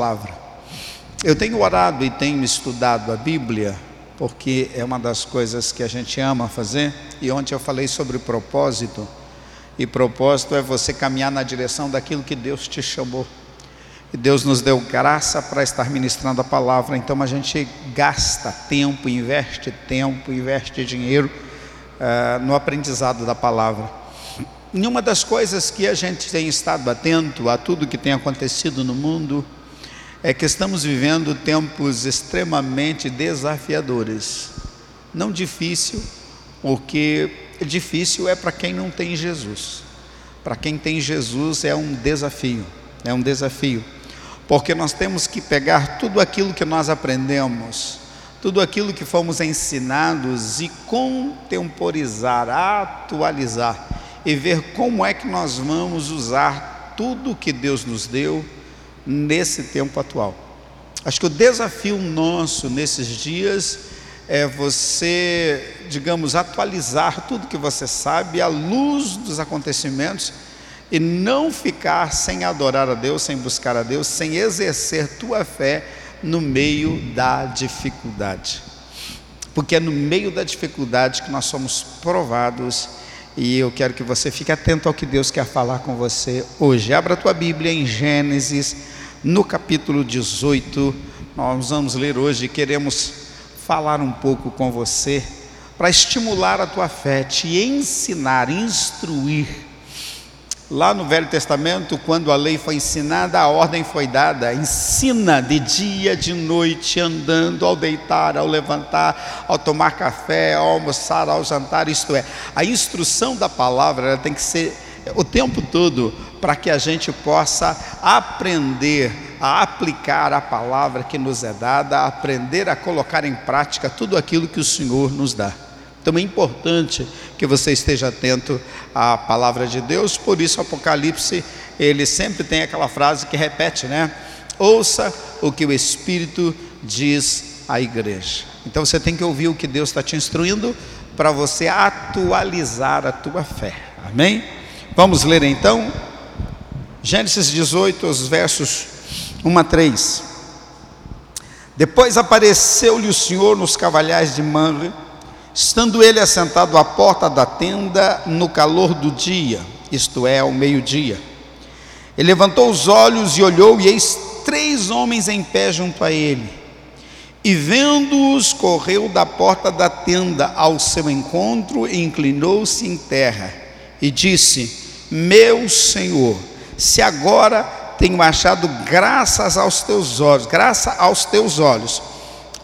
palavra. Eu tenho orado e tenho estudado a Bíblia, porque é uma das coisas que a gente ama fazer, e ontem eu falei sobre propósito, e propósito é você caminhar na direção daquilo que Deus te chamou. E Deus nos deu graça para estar ministrando a palavra, então a gente gasta tempo, investe tempo, investe dinheiro uh, no aprendizado da palavra. E uma das coisas que a gente tem estado atento a tudo que tem acontecido no mundo, é que estamos vivendo tempos extremamente desafiadores. Não difícil, porque difícil é para quem não tem Jesus. Para quem tem Jesus é um desafio, é um desafio. Porque nós temos que pegar tudo aquilo que nós aprendemos, tudo aquilo que fomos ensinados e contemporizar, atualizar e ver como é que nós vamos usar tudo que Deus nos deu nesse tempo atual. Acho que o desafio nosso nesses dias é você, digamos, atualizar tudo que você sabe à luz dos acontecimentos e não ficar sem adorar a Deus, sem buscar a Deus, sem exercer tua fé no meio da dificuldade. Porque é no meio da dificuldade que nós somos provados e eu quero que você fique atento ao que Deus quer falar com você hoje. Abra a tua Bíblia em Gênesis, no capítulo 18. Nós vamos ler hoje e queremos falar um pouco com você para estimular a tua fé, te ensinar, instruir Lá no Velho Testamento, quando a lei foi ensinada, a ordem foi dada: ensina de dia, de noite, andando, ao deitar, ao levantar, ao tomar café, ao almoçar, ao jantar. Isto é, a instrução da palavra tem que ser o tempo todo para que a gente possa aprender a aplicar a palavra que nos é dada, aprender a colocar em prática tudo aquilo que o Senhor nos dá. Então é importante que você esteja atento à palavra de Deus, por isso Apocalipse, ele sempre tem aquela frase que repete, né? Ouça o que o Espírito diz à igreja. Então você tem que ouvir o que Deus está te instruindo para você atualizar a tua fé. Amém? Vamos ler então Gênesis 18, os versos 1 a 3. Depois apareceu-lhe o Senhor nos cavalhais de Manre Estando ele assentado à porta da tenda no calor do dia, isto é, ao meio-dia, ele levantou os olhos e olhou, e eis três homens em pé junto a ele. E vendo-os, correu da porta da tenda ao seu encontro e inclinou-se em terra e disse: Meu Senhor, se agora tenho achado graças aos teus olhos, graça aos teus olhos,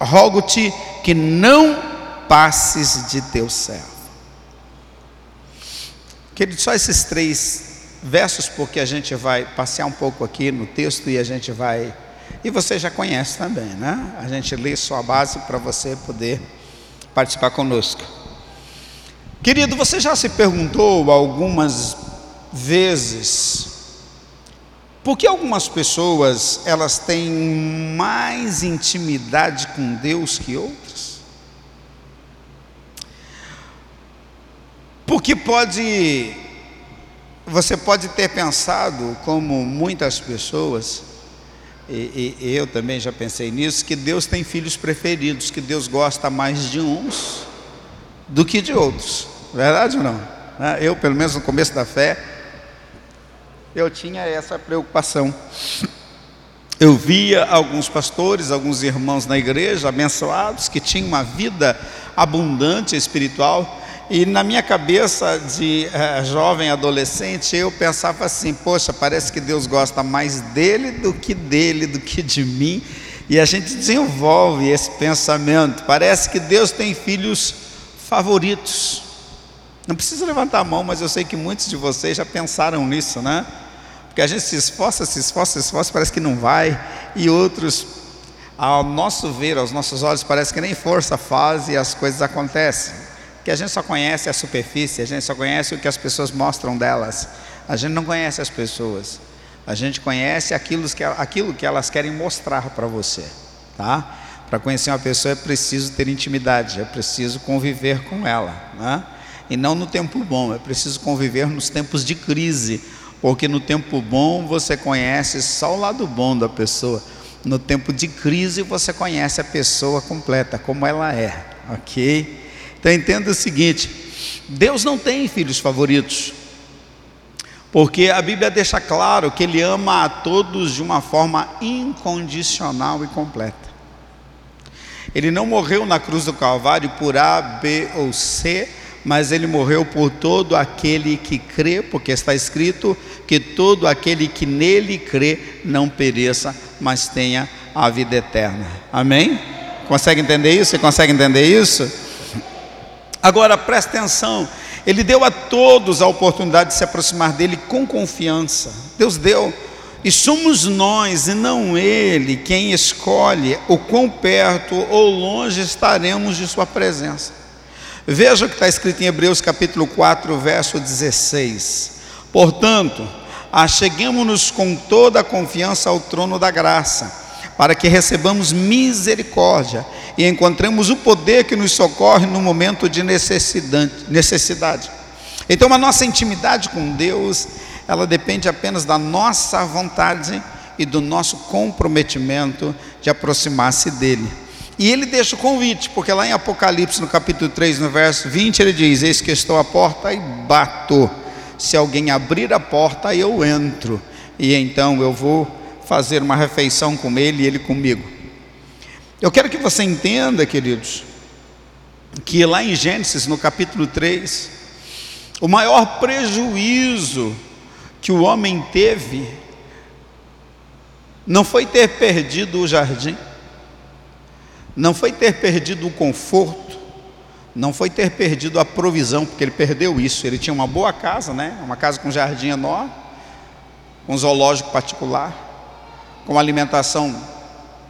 rogo-te que não passes de teu servo. Querido, só esses três versos, porque a gente vai passear um pouco aqui no texto e a gente vai. E você já conhece também, né? A gente lê só a base para você poder participar conosco. Querido, você já se perguntou algumas vezes por que algumas pessoas elas têm mais intimidade com Deus que outras? Porque pode, você pode ter pensado, como muitas pessoas, e, e, eu também já pensei nisso, que Deus tem filhos preferidos, que Deus gosta mais de uns do que de outros. Verdade ou não? Né? Eu, pelo menos no começo da fé, eu tinha essa preocupação. Eu via alguns pastores, alguns irmãos na igreja abençoados que tinham uma vida abundante espiritual e na minha cabeça de uh, jovem adolescente, eu pensava assim: poxa, parece que Deus gosta mais dele do que dele, do que de mim. E a gente desenvolve esse pensamento. Parece que Deus tem filhos favoritos. Não precisa levantar a mão, mas eu sei que muitos de vocês já pensaram nisso, né? Porque a gente se esforça, se esforça, se esforça, parece que não vai, e outros, ao nosso ver, aos nossos olhos, parece que nem força faz e as coisas acontecem que a gente só conhece a superfície, a gente só conhece o que as pessoas mostram delas. A gente não conhece as pessoas. A gente conhece aquilo que, aquilo que elas querem mostrar para você, tá? Para conhecer uma pessoa é preciso ter intimidade, é preciso conviver com ela, né? E não no tempo bom, é preciso conviver nos tempos de crise, porque no tempo bom você conhece só o lado bom da pessoa. No tempo de crise você conhece a pessoa completa, como ela é, ok? Então entenda o seguinte: Deus não tem filhos favoritos, porque a Bíblia deixa claro que Ele ama a todos de uma forma incondicional e completa. Ele não morreu na cruz do Calvário por A, B ou C, mas ele morreu por todo aquele que crê, porque está escrito que todo aquele que nele crê não pereça, mas tenha a vida eterna. Amém? Consegue entender isso? Você consegue entender isso? Agora presta atenção, ele deu a todos a oportunidade de se aproximar dele com confiança. Deus deu, e somos nós e não ele quem escolhe o quão perto ou longe estaremos de Sua presença. Veja o que está escrito em Hebreus capítulo 4, verso 16. Portanto, acheguemos-nos com toda a confiança ao trono da graça, para que recebamos misericórdia e encontremos o poder que nos socorre no momento de necessidade. Então, a nossa intimidade com Deus, ela depende apenas da nossa vontade e do nosso comprometimento de aproximar-se dele. E ele deixa o convite, porque lá em Apocalipse, no capítulo 3, no verso 20, ele diz: Eis que estou à porta e bato. Se alguém abrir a porta, eu entro. E então eu vou fazer uma refeição com ele e ele comigo. Eu quero que você entenda, queridos, que lá em Gênesis, no capítulo 3, o maior prejuízo que o homem teve não foi ter perdido o jardim não foi ter perdido o conforto, não foi ter perdido a provisão, porque ele perdeu isso. Ele tinha uma boa casa, né? Uma casa com jardim enorme, com zoológico particular, com alimentação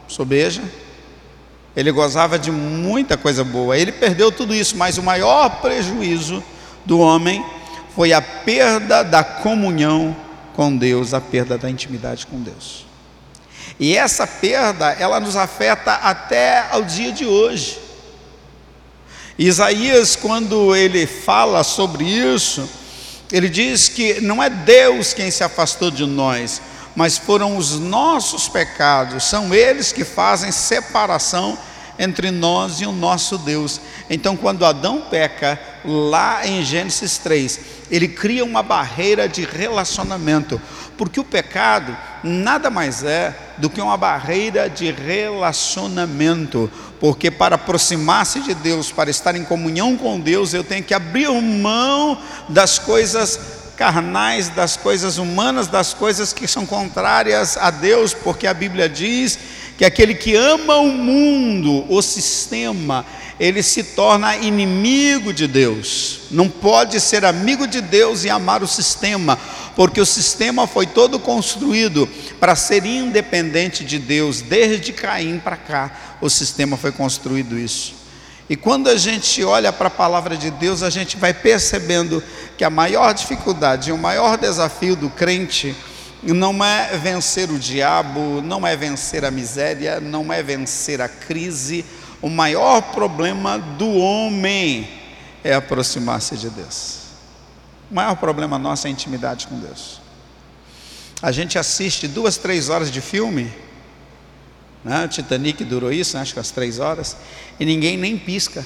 sobeja. Ele gozava de muita coisa boa. Ele perdeu tudo isso, mas o maior prejuízo do homem foi a perda da comunhão com Deus, a perda da intimidade com Deus. E essa perda, ela nos afeta até ao dia de hoje. Isaías, quando ele fala sobre isso, ele diz que não é Deus quem se afastou de nós, mas foram os nossos pecados, são eles que fazem separação entre nós e o nosso Deus. Então, quando Adão peca, lá em Gênesis 3, ele cria uma barreira de relacionamento, porque o pecado nada mais é do que uma barreira de relacionamento, porque para aproximar-se de Deus, para estar em comunhão com Deus, eu tenho que abrir mão das coisas carnais, das coisas humanas, das coisas que são contrárias a Deus, porque a Bíblia diz que aquele que ama o mundo, o sistema, ele se torna inimigo de Deus. Não pode ser amigo de Deus e amar o sistema, porque o sistema foi todo construído para ser independente de Deus, desde Caim para cá, o sistema foi construído isso. E quando a gente olha para a palavra de Deus, a gente vai percebendo que a maior dificuldade, o maior desafio do crente não é vencer o diabo, não é vencer a miséria, não é vencer a crise. O maior problema do homem é aproximar-se de Deus. O maior problema nosso é a intimidade com Deus. A gente assiste duas, três horas de filme, né? o Titanic durou isso, né? acho que as três horas, e ninguém nem pisca.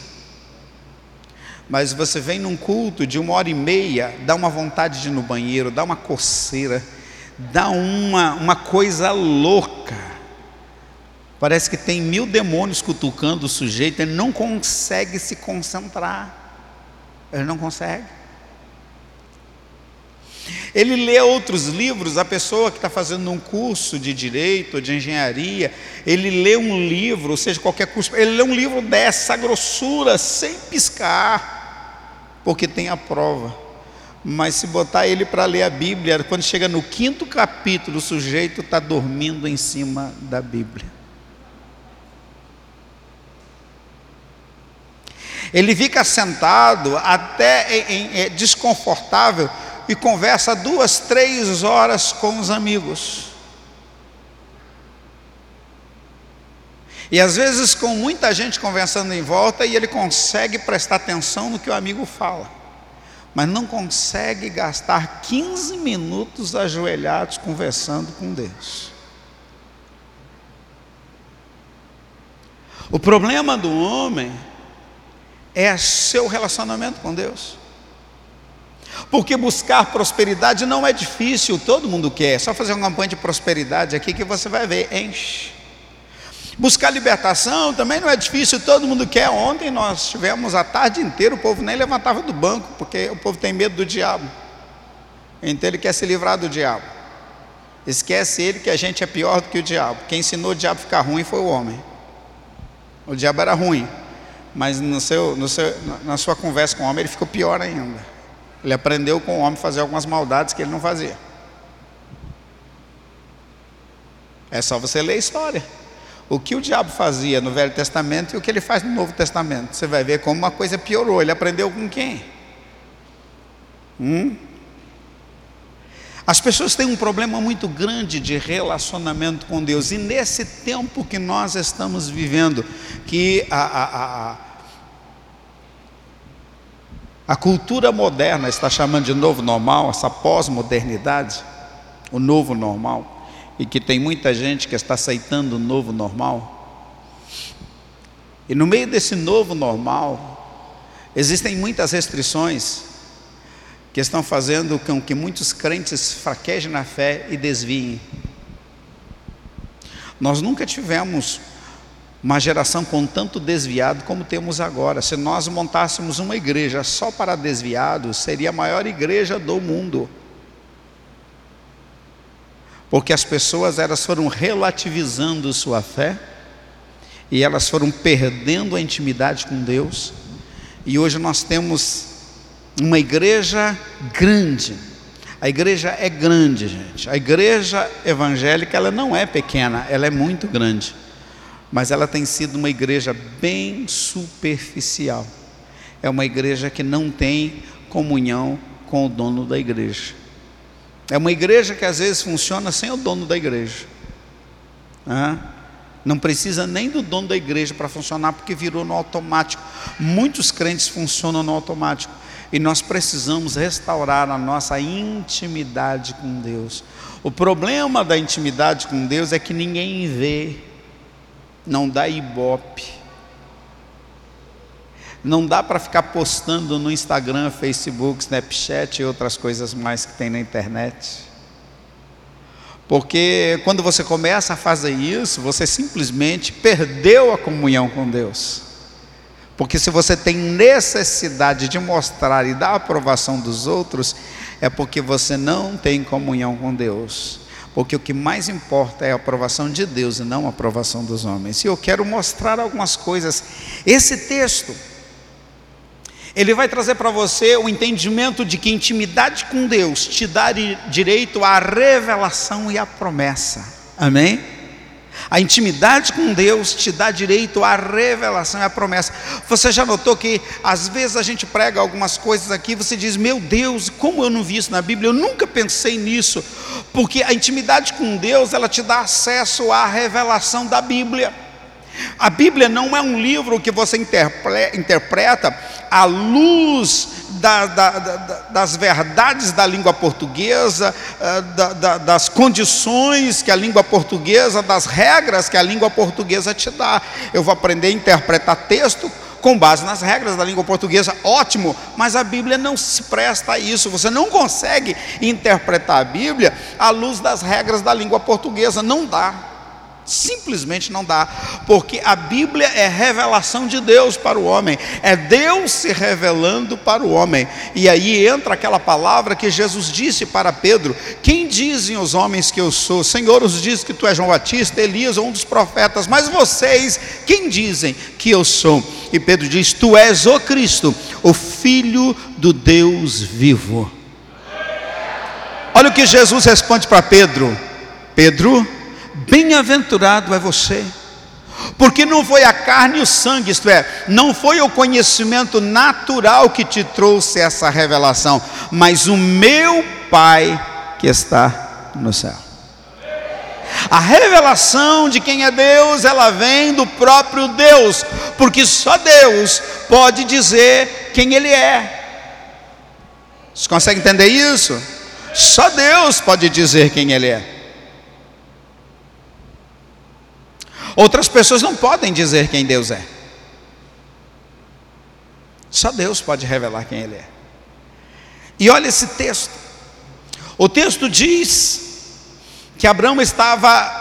Mas você vem num culto de uma hora e meia, dá uma vontade de ir no banheiro, dá uma coceira, dá uma, uma coisa louca. Parece que tem mil demônios cutucando o sujeito, ele não consegue se concentrar. Ele não consegue. Ele lê outros livros, a pessoa que está fazendo um curso de direito de engenharia, ele lê um livro, ou seja, qualquer curso, ele lê um livro dessa grossura, sem piscar, porque tem a prova. Mas se botar ele para ler a Bíblia, quando chega no quinto capítulo, o sujeito está dormindo em cima da Bíblia. Ele fica sentado até em, em, é, desconfortável e conversa duas, três horas com os amigos. E às vezes com muita gente conversando em volta e ele consegue prestar atenção no que o amigo fala, mas não consegue gastar 15 minutos ajoelhados conversando com Deus. O problema do homem é seu relacionamento com Deus. Porque buscar prosperidade não é difícil, todo mundo quer. É só fazer uma campanha de prosperidade aqui que você vai ver, enche. Buscar libertação também não é difícil, todo mundo quer. Ontem nós tivemos a tarde inteira, o povo nem levantava do banco, porque o povo tem medo do diabo. Então ele quer se livrar do diabo. Esquece ele que a gente é pior do que o diabo. Quem ensinou o diabo a ficar ruim foi o homem. O diabo era ruim, mas no seu, no seu, na sua conversa com o homem ele ficou pior ainda. Ele aprendeu com o homem fazer algumas maldades que ele não fazia. É só você ler a história. O que o diabo fazia no Velho Testamento e o que ele faz no Novo Testamento. Você vai ver como uma coisa piorou. Ele aprendeu com quem? Hum? As pessoas têm um problema muito grande de relacionamento com Deus, e nesse tempo que nós estamos vivendo, que a, a, a, a cultura moderna está chamando de novo normal, essa pós-modernidade, o novo normal, e que tem muita gente que está aceitando o novo normal. E no meio desse novo normal, existem muitas restrições, que estão fazendo com que muitos crentes fraquejem na fé e desviem. Nós nunca tivemos uma geração com tanto desviado como temos agora. Se nós montássemos uma igreja só para desviados, seria a maior igreja do mundo. Porque as pessoas elas foram relativizando sua fé e elas foram perdendo a intimidade com Deus. E hoje nós temos uma igreja grande. A igreja é grande, gente. A igreja evangélica ela não é pequena, ela é muito grande. Mas ela tem sido uma igreja bem superficial. É uma igreja que não tem comunhão com o dono da igreja. É uma igreja que às vezes funciona sem o dono da igreja. Não precisa nem do dono da igreja para funcionar, porque virou no automático. Muitos crentes funcionam no automático. E nós precisamos restaurar a nossa intimidade com Deus. O problema da intimidade com Deus é que ninguém vê, não dá ibope. Não dá para ficar postando no Instagram, Facebook, Snapchat e outras coisas mais que tem na internet. Porque quando você começa a fazer isso, você simplesmente perdeu a comunhão com Deus. Porque se você tem necessidade de mostrar e dar aprovação dos outros, é porque você não tem comunhão com Deus. Porque o que mais importa é a aprovação de Deus e não a aprovação dos homens. E eu quero mostrar algumas coisas. Esse texto, ele vai trazer para você o entendimento de que intimidade com Deus te dá direito à revelação e à promessa. Amém? A intimidade com Deus te dá direito à revelação e à promessa. Você já notou que às vezes a gente prega algumas coisas aqui, você diz: "Meu Deus, como eu não vi isso na Bíblia? Eu nunca pensei nisso". Porque a intimidade com Deus, ela te dá acesso à revelação da Bíblia. A Bíblia não é um livro que você interpreta à luz da, da, da, das verdades da língua portuguesa, eh, das condições que a língua portuguesa, das regras que a língua portuguesa te dá. Eu vou aprender a interpretar texto com base nas regras da língua portuguesa, ótimo, mas a Bíblia não se presta a isso. Você não consegue interpretar a Bíblia à luz das regras da língua portuguesa, não dá. Simplesmente não dá, porque a Bíblia é revelação de Deus para o homem, é Deus se revelando para o homem. E aí entra aquela palavra que Jesus disse para Pedro: Quem dizem os homens que eu sou? Senhor, os diz que tu és João Batista, Elias ou um dos profetas, mas vocês, quem dizem que eu sou? E Pedro diz: Tu és o Cristo, o Filho do Deus vivo. Olha o que Jesus responde para Pedro: Pedro, Bem-aventurado é você, porque não foi a carne e o sangue, isto é, não foi o conhecimento natural que te trouxe essa revelação, mas o meu Pai que está no céu. A revelação de quem é Deus, ela vem do próprio Deus, porque só Deus pode dizer quem Ele é. Você consegue entender isso? Só Deus pode dizer quem Ele é. Outras pessoas não podem dizer quem Deus é. Só Deus pode revelar quem Ele é. E olha esse texto. O texto diz que Abraão estava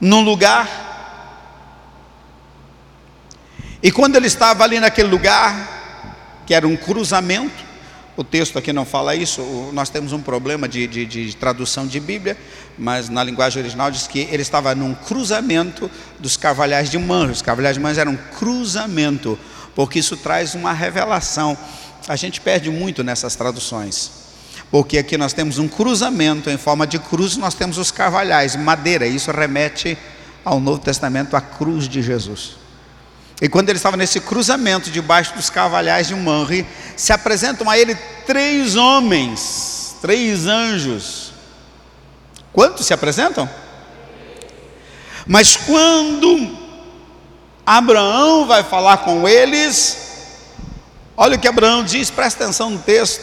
num lugar, e quando ele estava ali naquele lugar, que era um cruzamento, o texto aqui não fala isso, nós temos um problema de, de, de, tradução de Bíblia, mas na linguagem original diz que ele estava num cruzamento dos carvalhais de Manjo. Os carvalhais de Manjo eram um cruzamento, porque isso traz uma revelação. A gente perde muito nessas traduções, porque aqui nós temos um cruzamento em forma de cruz, nós temos os carvalhais, madeira, isso remete ao Novo Testamento, à cruz de Jesus. E quando ele estava nesse cruzamento debaixo dos cavalhais de Manri, se apresentam a ele três homens, três anjos. Quantos se apresentam? Mas quando Abraão vai falar com eles, olha o que Abraão diz, presta atenção no texto.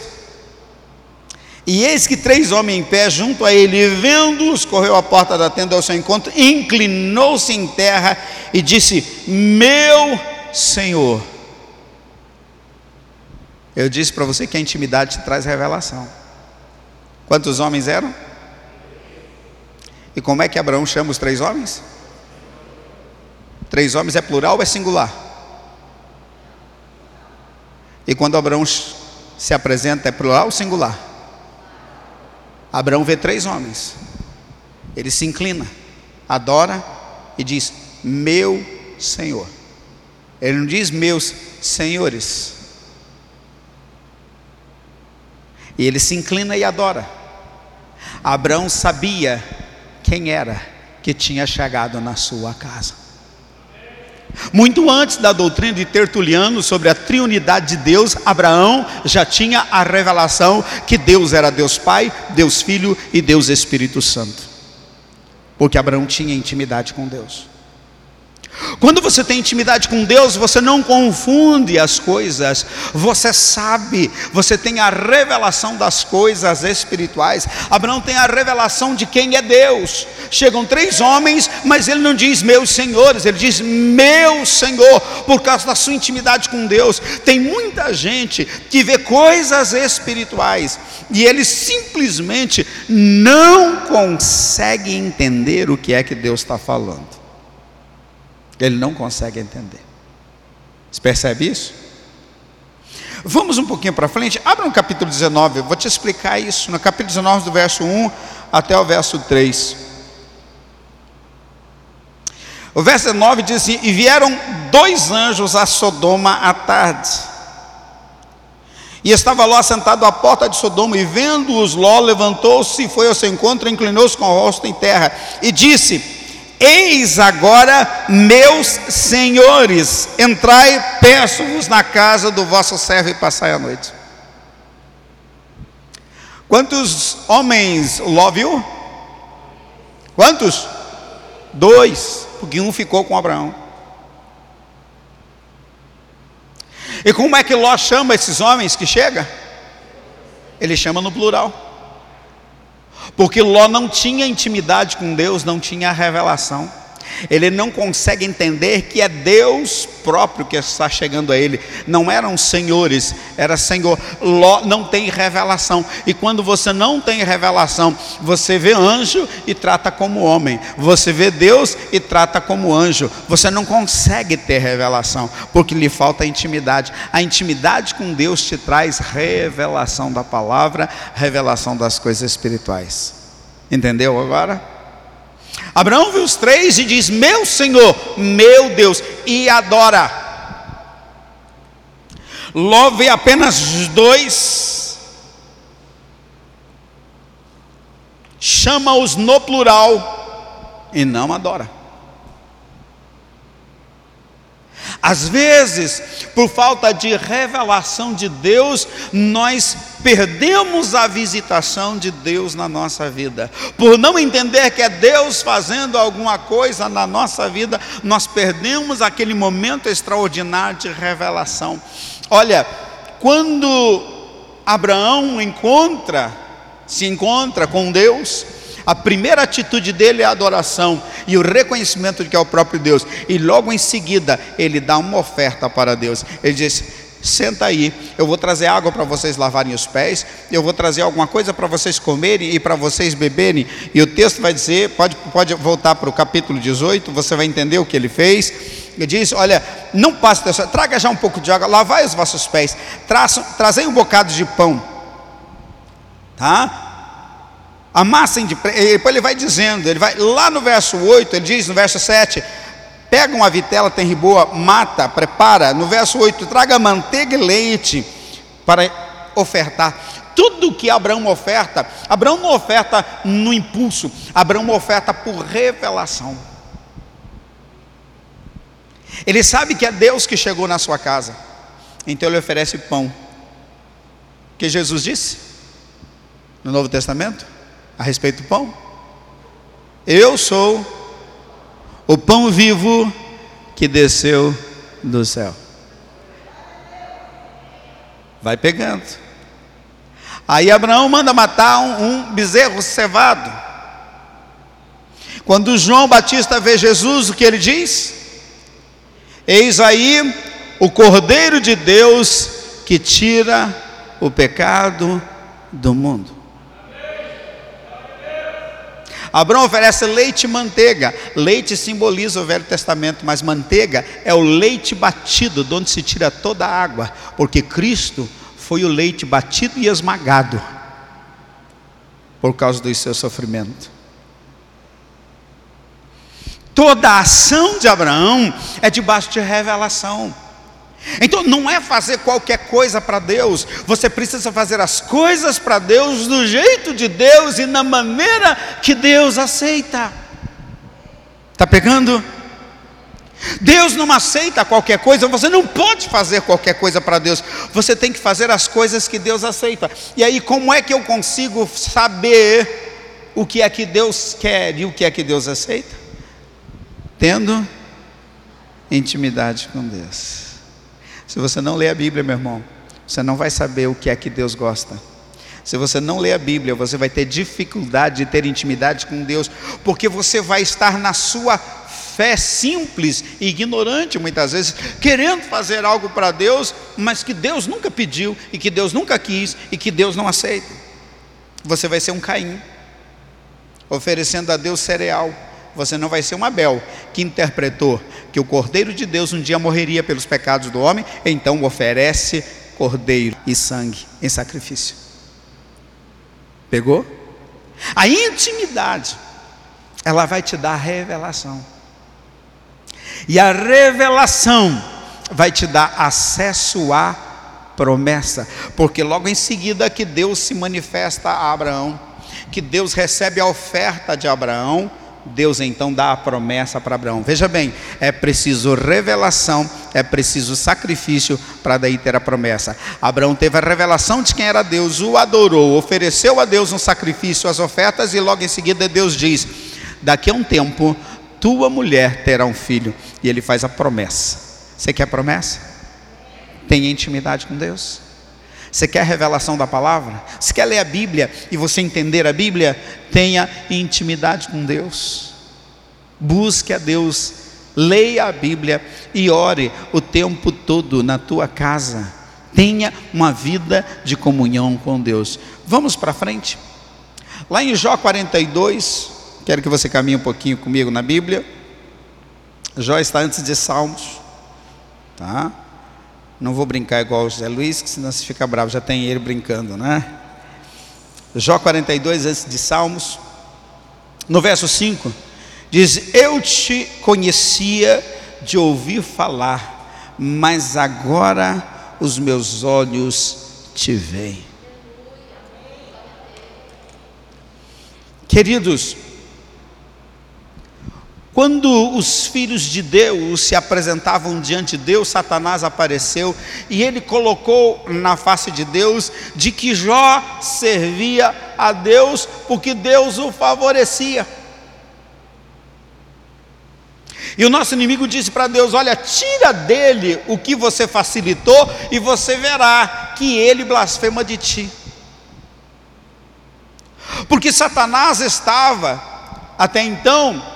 E eis que três homens em pé junto a ele, vendo-os, correu à porta da tenda ao seu encontro, inclinou-se em terra e disse: Meu Senhor. Eu disse para você que a intimidade te traz revelação. Quantos homens eram? E como é que Abraão chama os três homens? Três homens é plural ou é singular? E quando Abraão se apresenta, é plural ou singular? Abraão vê três homens. Ele se inclina, adora e diz: Meu Senhor. Ele não diz meus senhores. E ele se inclina e adora. Abraão sabia quem era que tinha chegado na sua casa. Muito antes da doutrina de Tertuliano sobre a triunidade de Deus, Abraão já tinha a revelação que Deus era Deus Pai, Deus Filho e Deus Espírito Santo. Porque Abraão tinha intimidade com Deus. Quando você tem intimidade com Deus, você não confunde as coisas, você sabe, você tem a revelação das coisas espirituais. Abraão tem a revelação de quem é Deus. Chegam três homens, mas ele não diz meus senhores, ele diz meu Senhor, por causa da sua intimidade com Deus. Tem muita gente que vê coisas espirituais e ele simplesmente não consegue entender o que é que Deus está falando. Ele não consegue entender. Você percebe isso? Vamos um pouquinho para frente, abra no capítulo 19, eu vou te explicar isso, no capítulo 19, do verso 1 até o verso 3. O verso 19 diz assim: E vieram dois anjos a Sodoma à tarde. E estava Ló sentado à porta de Sodoma, e vendo-os, Ló levantou-se e foi ao seu encontro, inclinou-se com o rosto em terra, e disse: Eis agora, meus senhores, entrai, peço-vos na casa do vosso servo e passai a noite. Quantos homens Ló viu? Quantos? Dois, porque um ficou com Abraão. E como é que Ló chama esses homens que chega? Ele chama no plural. Porque Ló não tinha intimidade com Deus, não tinha revelação. Ele não consegue entender que é Deus próprio que está chegando a ele. Não eram senhores, era Senhor. Ló não tem revelação. E quando você não tem revelação, você vê anjo e trata como homem. Você vê Deus e trata como anjo. Você não consegue ter revelação, porque lhe falta intimidade. A intimidade com Deus te traz revelação da palavra, revelação das coisas espirituais. Entendeu agora? Abraão viu os três e diz: Meu Senhor, meu Deus, e adora. Ló vê apenas dois, chama-os no plural e não adora. Às vezes, por falta de revelação de Deus, nós perdemos a visitação de Deus na nossa vida. Por não entender que é Deus fazendo alguma coisa na nossa vida, nós perdemos aquele momento extraordinário de revelação. Olha, quando Abraão encontra, se encontra com Deus, A primeira atitude dele é a adoração e o reconhecimento de que é o próprio Deus. E logo em seguida, ele dá uma oferta para Deus. Ele diz: Senta aí, eu vou trazer água para vocês lavarem os pés, eu vou trazer alguma coisa para vocês comerem e para vocês beberem. E o texto vai dizer: pode, pode voltar para o capítulo 18, você vai entender o que ele fez. Ele diz: Olha, não passe, traga já um pouco de água, lavai os vossos pés, trazei um bocado de pão, tá? Amassem de depois ele vai dizendo, ele vai lá no verso 8, ele diz no verso 7, pega uma vitela tem riboa, mata, prepara, no verso 8, traga manteiga e leite para ofertar. Tudo que Abraão oferta, Abraão não oferta no impulso, Abraão oferta por revelação. Ele sabe que é Deus que chegou na sua casa, então ele oferece pão. Que Jesus disse no Novo Testamento? A respeito do pão. Eu sou o pão vivo que desceu do céu. Vai pegando. Aí Abraão manda matar um, um bezerro cevado. Quando João Batista vê Jesus, o que ele diz? Eis aí o Cordeiro de Deus que tira o pecado do mundo. Abraão oferece leite e manteiga. Leite simboliza o Velho Testamento, mas manteiga é o leite batido, de onde se tira toda a água, porque Cristo foi o leite batido e esmagado por causa do seu sofrimento. Toda a ação de Abraão é debaixo de revelação. Então não é fazer qualquer coisa para Deus, você precisa fazer as coisas para Deus do jeito de Deus e na maneira que Deus aceita. Está pegando? Deus não aceita qualquer coisa, você não pode fazer qualquer coisa para Deus, você tem que fazer as coisas que Deus aceita. E aí, como é que eu consigo saber o que é que Deus quer e o que é que Deus aceita? Tendo intimidade com Deus. Se você não lê a Bíblia, meu irmão, você não vai saber o que é que Deus gosta. Se você não lê a Bíblia, você vai ter dificuldade de ter intimidade com Deus, porque você vai estar na sua fé simples e ignorante muitas vezes, querendo fazer algo para Deus, mas que Deus nunca pediu e que Deus nunca quis e que Deus não aceita. Você vai ser um Caim, oferecendo a Deus cereal você não vai ser um Abel que interpretou que o Cordeiro de Deus um dia morreria pelos pecados do homem, então oferece cordeiro e sangue em sacrifício. Pegou? A intimidade, ela vai te dar revelação. E a revelação vai te dar acesso à promessa, porque logo em seguida que Deus se manifesta a Abraão, que Deus recebe a oferta de Abraão, Deus então dá a promessa para Abraão. Veja bem, é preciso revelação, é preciso sacrifício para daí ter a promessa. Abraão teve a revelação de quem era Deus, o adorou, ofereceu a Deus um sacrifício, as ofertas, e logo em seguida Deus diz: Daqui a um tempo, tua mulher terá um filho. E ele faz a promessa. Você quer promessa? Tenha intimidade com Deus. Você quer a revelação da palavra? Você quer ler a Bíblia e você entender a Bíblia? Tenha intimidade com Deus. Busque a Deus, leia a Bíblia e ore o tempo todo na tua casa. Tenha uma vida de comunhão com Deus. Vamos para frente. Lá em Jó 42, quero que você caminhe um pouquinho comigo na Bíblia. Jó está antes de Salmos, tá? Não vou brincar igual o José Luiz, que senão você fica bravo, já tem ele brincando, né? Jó 42, antes de Salmos, no verso 5, diz: Eu te conhecia de ouvir falar, mas agora os meus olhos te veem. Queridos, quando os filhos de Deus se apresentavam diante de Deus, Satanás apareceu e ele colocou na face de Deus de que Jó servia a Deus porque Deus o favorecia. E o nosso inimigo disse para Deus: Olha, tira dele o que você facilitou e você verá que ele blasfema de ti. Porque Satanás estava, até então,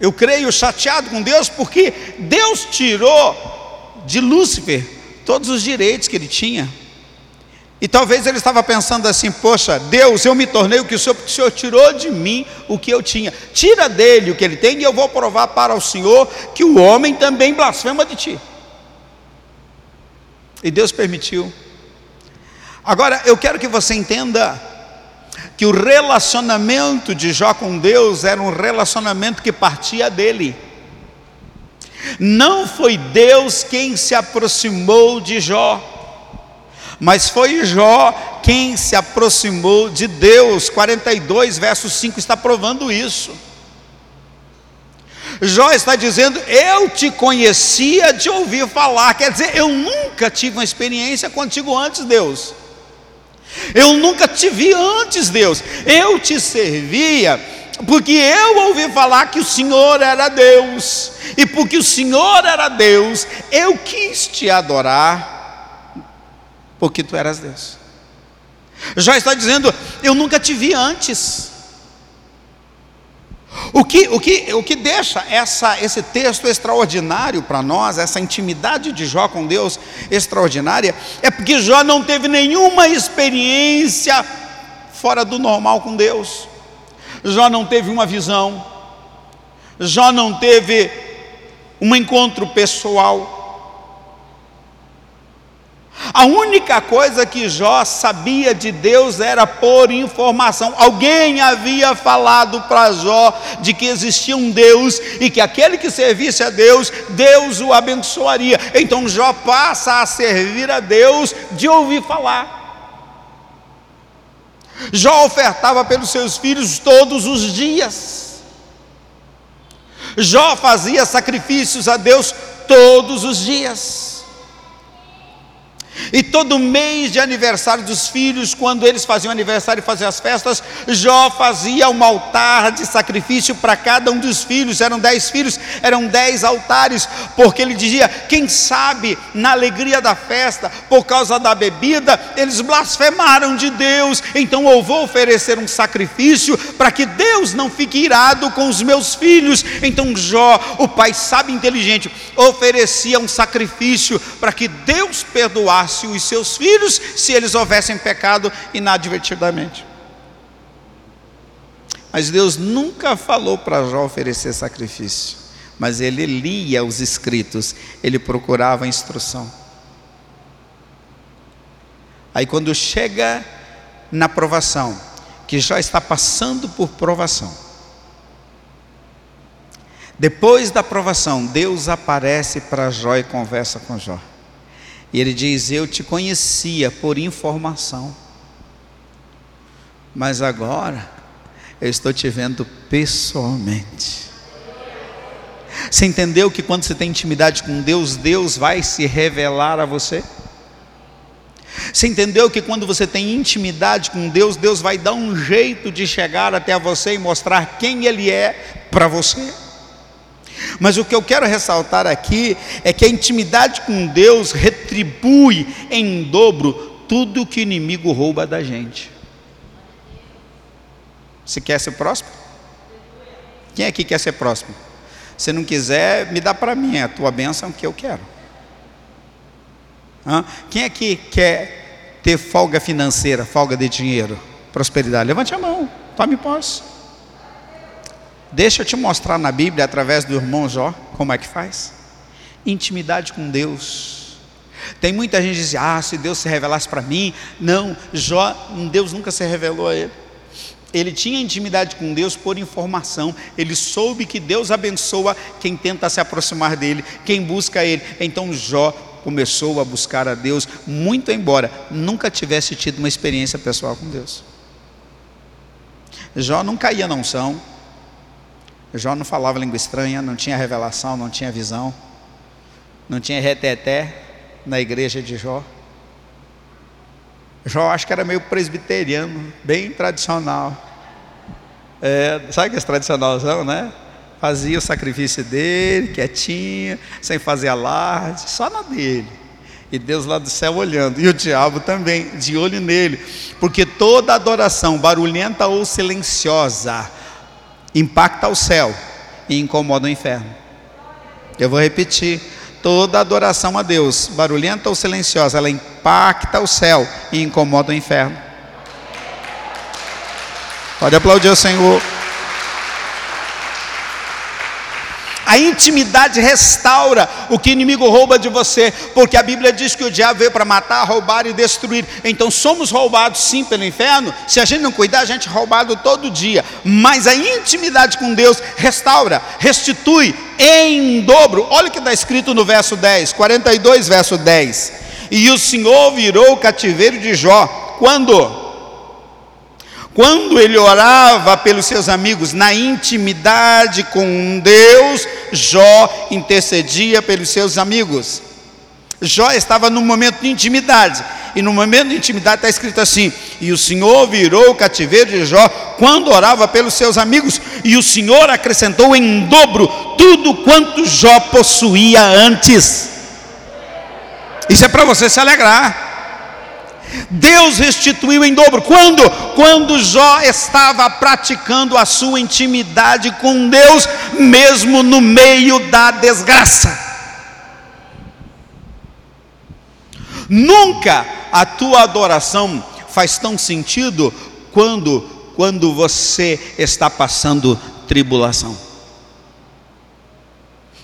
eu creio, chateado com Deus, porque Deus tirou de Lúcifer todos os direitos que ele tinha. E talvez ele estava pensando assim: Poxa, Deus, eu me tornei o que o Senhor, porque o Senhor tirou de mim o que eu tinha. Tira dele o que ele tem, e eu vou provar para o Senhor que o homem também blasfema de ti. E Deus permitiu. Agora, eu quero que você entenda que o relacionamento de Jó com Deus era um relacionamento que partia dele. Não foi Deus quem se aproximou de Jó, mas foi Jó quem se aproximou de Deus. 42, verso 5 está provando isso. Jó está dizendo: Eu te conhecia de ouvir falar, quer dizer, eu nunca tive uma experiência contigo antes, Deus. Eu nunca te vi antes, Deus. Eu te servia porque eu ouvi falar que o Senhor era Deus, e porque o Senhor era Deus, eu quis te adorar, porque tu eras Deus. Já está dizendo, eu nunca te vi antes. O que, o que, o que deixa essa, esse texto extraordinário para nós, essa intimidade de Jó com Deus extraordinária, é porque Jó não teve nenhuma experiência fora do normal com Deus. Jó não teve uma visão, Jó não teve um encontro pessoal, a única coisa que Jó sabia de Deus era por informação. Alguém havia falado para Jó de que existia um Deus e que aquele que servisse a Deus, Deus o abençoaria. Então Jó passa a servir a Deus de ouvir falar. Jó ofertava pelos seus filhos todos os dias. Jó fazia sacrifícios a Deus todos os dias. E todo mês de aniversário dos filhos, quando eles faziam aniversário e faziam as festas, Jó fazia um altar de sacrifício para cada um dos filhos. Eram dez filhos, eram dez altares, porque ele dizia: quem sabe na alegria da festa, por causa da bebida, eles blasfemaram de Deus. Então eu vou oferecer um sacrifício para que Deus não fique irado com os meus filhos. Então Jó, o pai sábio e inteligente, oferecia um sacrifício para que Deus perdoasse os seus filhos se eles houvessem pecado inadvertidamente. Mas Deus nunca falou para Jó oferecer sacrifício, mas ele lia os escritos, ele procurava instrução. Aí quando chega na provação, que Jó está passando por provação, depois da provação, Deus aparece para Jó e conversa com Jó. E ele diz: Eu te conhecia por informação, mas agora eu estou te vendo pessoalmente. Você entendeu que quando você tem intimidade com Deus, Deus vai se revelar a você? Você entendeu que quando você tem intimidade com Deus, Deus vai dar um jeito de chegar até você e mostrar quem Ele é para você? Mas o que eu quero ressaltar aqui é que a intimidade com Deus retribui em dobro tudo que o inimigo rouba da gente. Você quer ser próximo? Quem aqui quer ser próximo? Se não quiser, me dá para mim, é a tua bênção que eu quero. Hã? Quem aqui quer ter folga financeira, folga de dinheiro, prosperidade? Levante a mão, tome posse. Deixa eu te mostrar na Bíblia, através do irmão Jó, como é que faz. Intimidade com Deus. Tem muita gente que diz, ah, se Deus se revelasse para mim. Não, Jó, Deus nunca se revelou a ele. Ele tinha intimidade com Deus por informação. Ele soube que Deus abençoa quem tenta se aproximar dele, quem busca ele. Então Jó começou a buscar a Deus, muito embora nunca tivesse tido uma experiência pessoal com Deus. Jó não caía na unção, Jó não falava língua estranha, não tinha revelação, não tinha visão, não tinha reteté na igreja de Jó. Jó acho que era meio presbiteriano, bem tradicional. É, sabe que é tradicionalzão, né? Fazia o sacrifício dele, quietinho, sem fazer alarde, só na dele. E Deus lá do céu olhando, e o diabo também, de olho nele, porque toda adoração, barulhenta ou silenciosa, impacta o céu e incomoda o inferno. Eu vou repetir: toda adoração a Deus, barulhenta ou silenciosa, ela impacta o céu e incomoda o inferno. Pode aplaudir o Senhor. A intimidade restaura o que o inimigo rouba de você, porque a Bíblia diz que o diabo veio para matar, roubar e destruir. Então somos roubados sim pelo inferno. Se a gente não cuidar, a gente é roubado todo dia. Mas a intimidade com Deus restaura, restitui em dobro. Olha o que está escrito no verso 10, 42, verso 10. E o Senhor virou o cativeiro de Jó. Quando? Quando ele orava pelos seus amigos na intimidade com Deus, Jó intercedia pelos seus amigos. Jó estava num momento de intimidade, e no momento de intimidade está escrito assim: E o Senhor virou o cativeiro de Jó quando orava pelos seus amigos, e o Senhor acrescentou em dobro tudo quanto Jó possuía antes. Isso é para você se alegrar. Deus restituiu em dobro. Quando? Quando Jó estava praticando a sua intimidade com Deus, mesmo no meio da desgraça. Nunca a tua adoração faz tão sentido quando quando você está passando tribulação.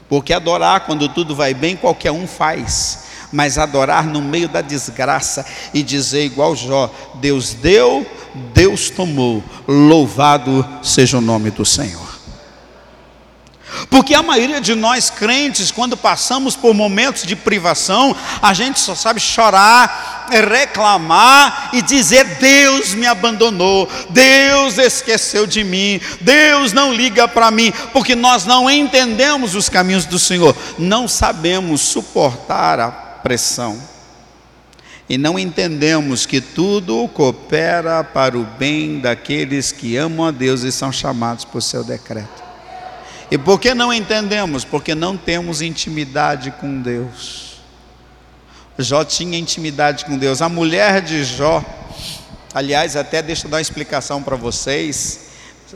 Porque adorar quando tudo vai bem, qualquer um faz mas adorar no meio da desgraça e dizer igual Jó: Deus deu, Deus tomou, louvado seja o nome do Senhor. Porque a maioria de nós crentes, quando passamos por momentos de privação, a gente só sabe chorar, reclamar e dizer: Deus me abandonou, Deus esqueceu de mim, Deus não liga para mim, porque nós não entendemos os caminhos do Senhor, não sabemos suportar a pressão. E não entendemos que tudo coopera para o bem daqueles que amam a Deus e são chamados por seu decreto. E por que não entendemos? Porque não temos intimidade com Deus. Jó tinha intimidade com Deus. A mulher de Jó, aliás, até deixa eu dar uma explicação para vocês,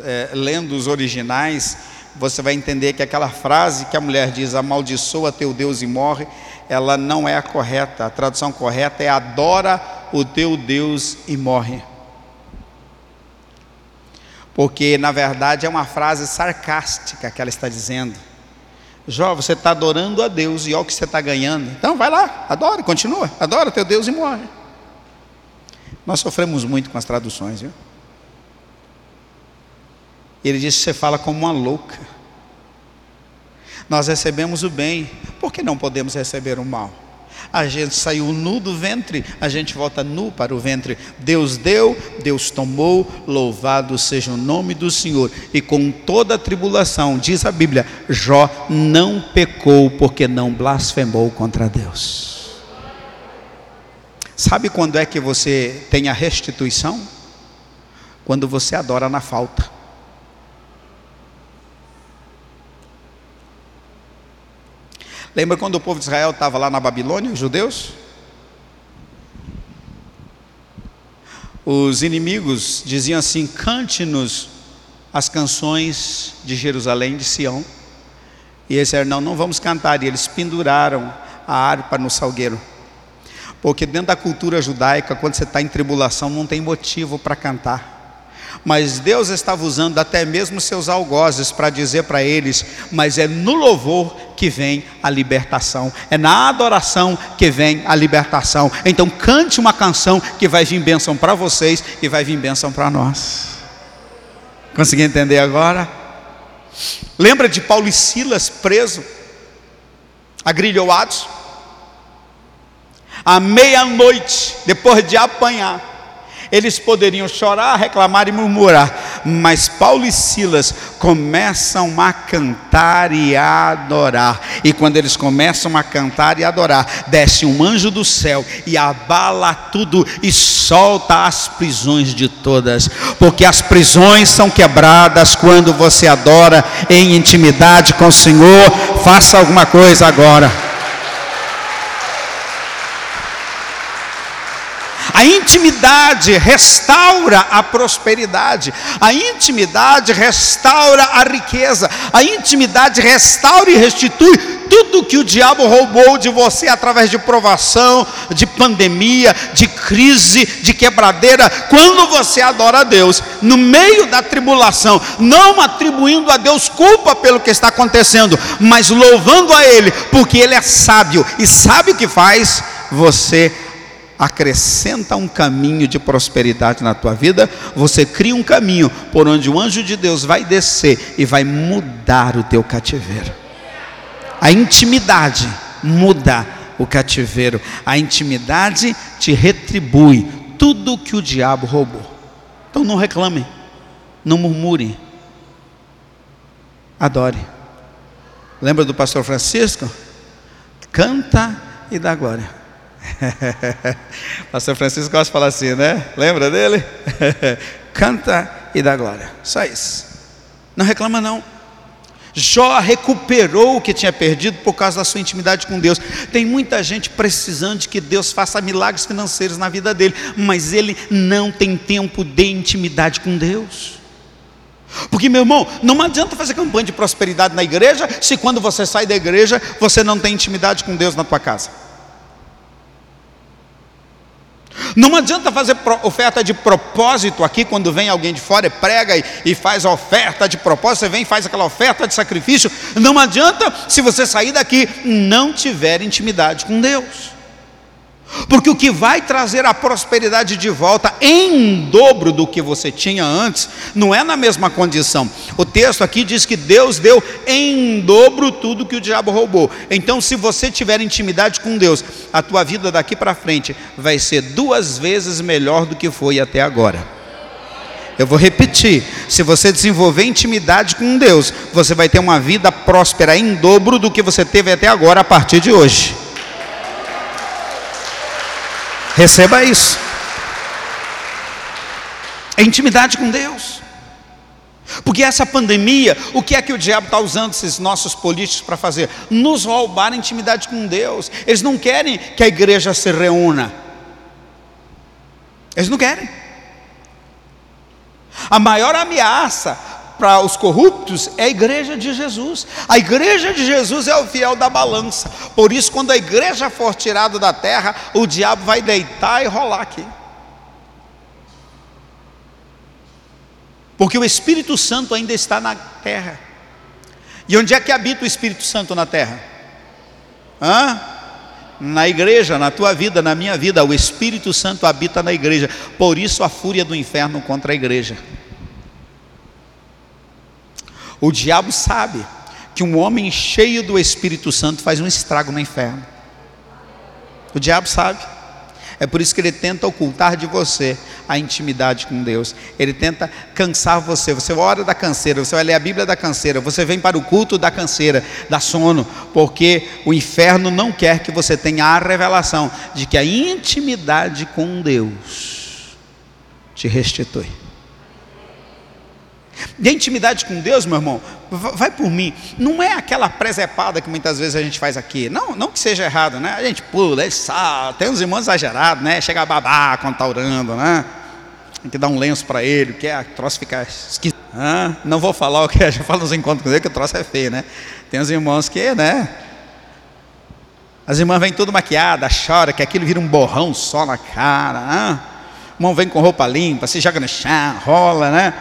é, lendo os originais, você vai entender que aquela frase que a mulher diz: amaldiçoa teu Deus e morre, ela não é a correta. A tradução correta é adora o teu Deus e morre. Porque na verdade é uma frase sarcástica que ela está dizendo. Jó, você está adorando a Deus e olha o que você está ganhando. Então vai lá, adora, continua, adora teu Deus e morre. Nós sofremos muito com as traduções, viu? Ele disse: você fala como uma louca. Nós recebemos o bem, por que não podemos receber o mal? A gente saiu nu do ventre, a gente volta nu para o ventre. Deus deu, Deus tomou, louvado seja o nome do Senhor. E com toda a tribulação, diz a Bíblia, Jó não pecou porque não blasfemou contra Deus. Sabe quando é que você tem a restituição? Quando você adora na falta. Lembra quando o povo de Israel estava lá na Babilônia, os judeus? Os inimigos diziam assim: cante-nos as canções de Jerusalém, de Sião. E eles disseram: não, não vamos cantar. E eles penduraram a harpa no salgueiro. Porque dentro da cultura judaica, quando você está em tribulação, não tem motivo para cantar mas Deus estava usando até mesmo seus algozes para dizer para eles: mas é no louvor que vem a libertação, é na adoração que vem a libertação. Então cante uma canção que vai vir bênção para vocês e vai vir bênção para nós. Consegui entender agora? Lembra de Paulo e Silas preso, agrilhoados? À meia-noite, depois de apanhar, eles poderiam chorar, reclamar e murmurar, mas Paulo e Silas começam a cantar e a adorar. E quando eles começam a cantar e adorar, desce um anjo do céu e abala tudo e solta as prisões de todas, porque as prisões são quebradas quando você adora em intimidade com o Senhor. Faça alguma coisa agora. A intimidade restaura a prosperidade, a intimidade restaura a riqueza, a intimidade restaura e restitui tudo que o diabo roubou de você através de provação, de pandemia, de crise, de quebradeira, quando você adora a Deus, no meio da tribulação, não atribuindo a Deus culpa pelo que está acontecendo, mas louvando a Ele, porque Ele é sábio. E sabe o que faz, você acrescenta um caminho de prosperidade na tua vida, você cria um caminho por onde o anjo de Deus vai descer e vai mudar o teu cativeiro. A intimidade muda o cativeiro, a intimidade te retribui tudo que o diabo roubou. Então não reclame, não murmure, adore. Lembra do pastor Francisco? Canta e dá glória. Pastor Francisco gosta de falar assim, né? Lembra dele? Canta e dá glória. Só isso. Não reclama não. Jó recuperou o que tinha perdido por causa da sua intimidade com Deus. Tem muita gente precisando de que Deus faça milagres financeiros na vida dele, mas ele não tem tempo de intimidade com Deus. Porque, meu irmão, não adianta fazer campanha de prosperidade na igreja se quando você sai da igreja você não tem intimidade com Deus na tua casa. Não adianta fazer oferta de propósito aqui quando vem alguém de fora e prega e, e faz a oferta de propósito, você vem e faz aquela oferta de sacrifício. Não adianta se você sair daqui não tiver intimidade com Deus. Porque o que vai trazer a prosperidade de volta em dobro do que você tinha antes, não é na mesma condição. O texto aqui diz que Deus deu em dobro tudo que o diabo roubou. Então, se você tiver intimidade com Deus, a tua vida daqui para frente vai ser duas vezes melhor do que foi até agora. Eu vou repetir: se você desenvolver intimidade com Deus, você vai ter uma vida próspera em dobro do que você teve até agora a partir de hoje. Receba isso. É intimidade com Deus. Porque essa pandemia, o que é que o diabo está usando esses nossos políticos para fazer? Nos roubar a intimidade com Deus. Eles não querem que a igreja se reúna. Eles não querem. A maior ameaça para os corruptos é a igreja de Jesus. A igreja de Jesus é o fiel da balança. Por isso, quando a igreja for tirada da terra, o diabo vai deitar e rolar aqui. Porque o Espírito Santo ainda está na terra. E onde é que habita o Espírito Santo na terra? Hã? Na igreja, na tua vida, na minha vida, o Espírito Santo habita na igreja. Por isso a fúria do inferno contra a igreja. O diabo sabe que um homem cheio do Espírito Santo faz um estrago no inferno. O diabo sabe. É por isso que ele tenta ocultar de você a intimidade com Deus. Ele tenta cansar você. Você ora da canseira, você vai ler a Bíblia da canseira, você vem para o culto da canseira, da sono, porque o inferno não quer que você tenha a revelação de que a intimidade com Deus te restitui. E a intimidade com Deus, meu irmão, vai por mim, não é aquela presepada que muitas vezes a gente faz aqui. Não, não que seja errado, né? A gente pula, ele sabe, tem uns irmãos exagerados, né? Chega a babar quando está orando, né? Tem que dar um lenço para ele, que é troço ficar esquisito. Ah, não vou falar o que a gente fala nos encontros com ele, que o troço é feio, né? Tem uns irmãos que, né? As irmãs vêm tudo maquiada, chora, que aquilo vira um borrão só na cara. Ah? O irmão vem com roupa limpa, se joga no chão, rola, né?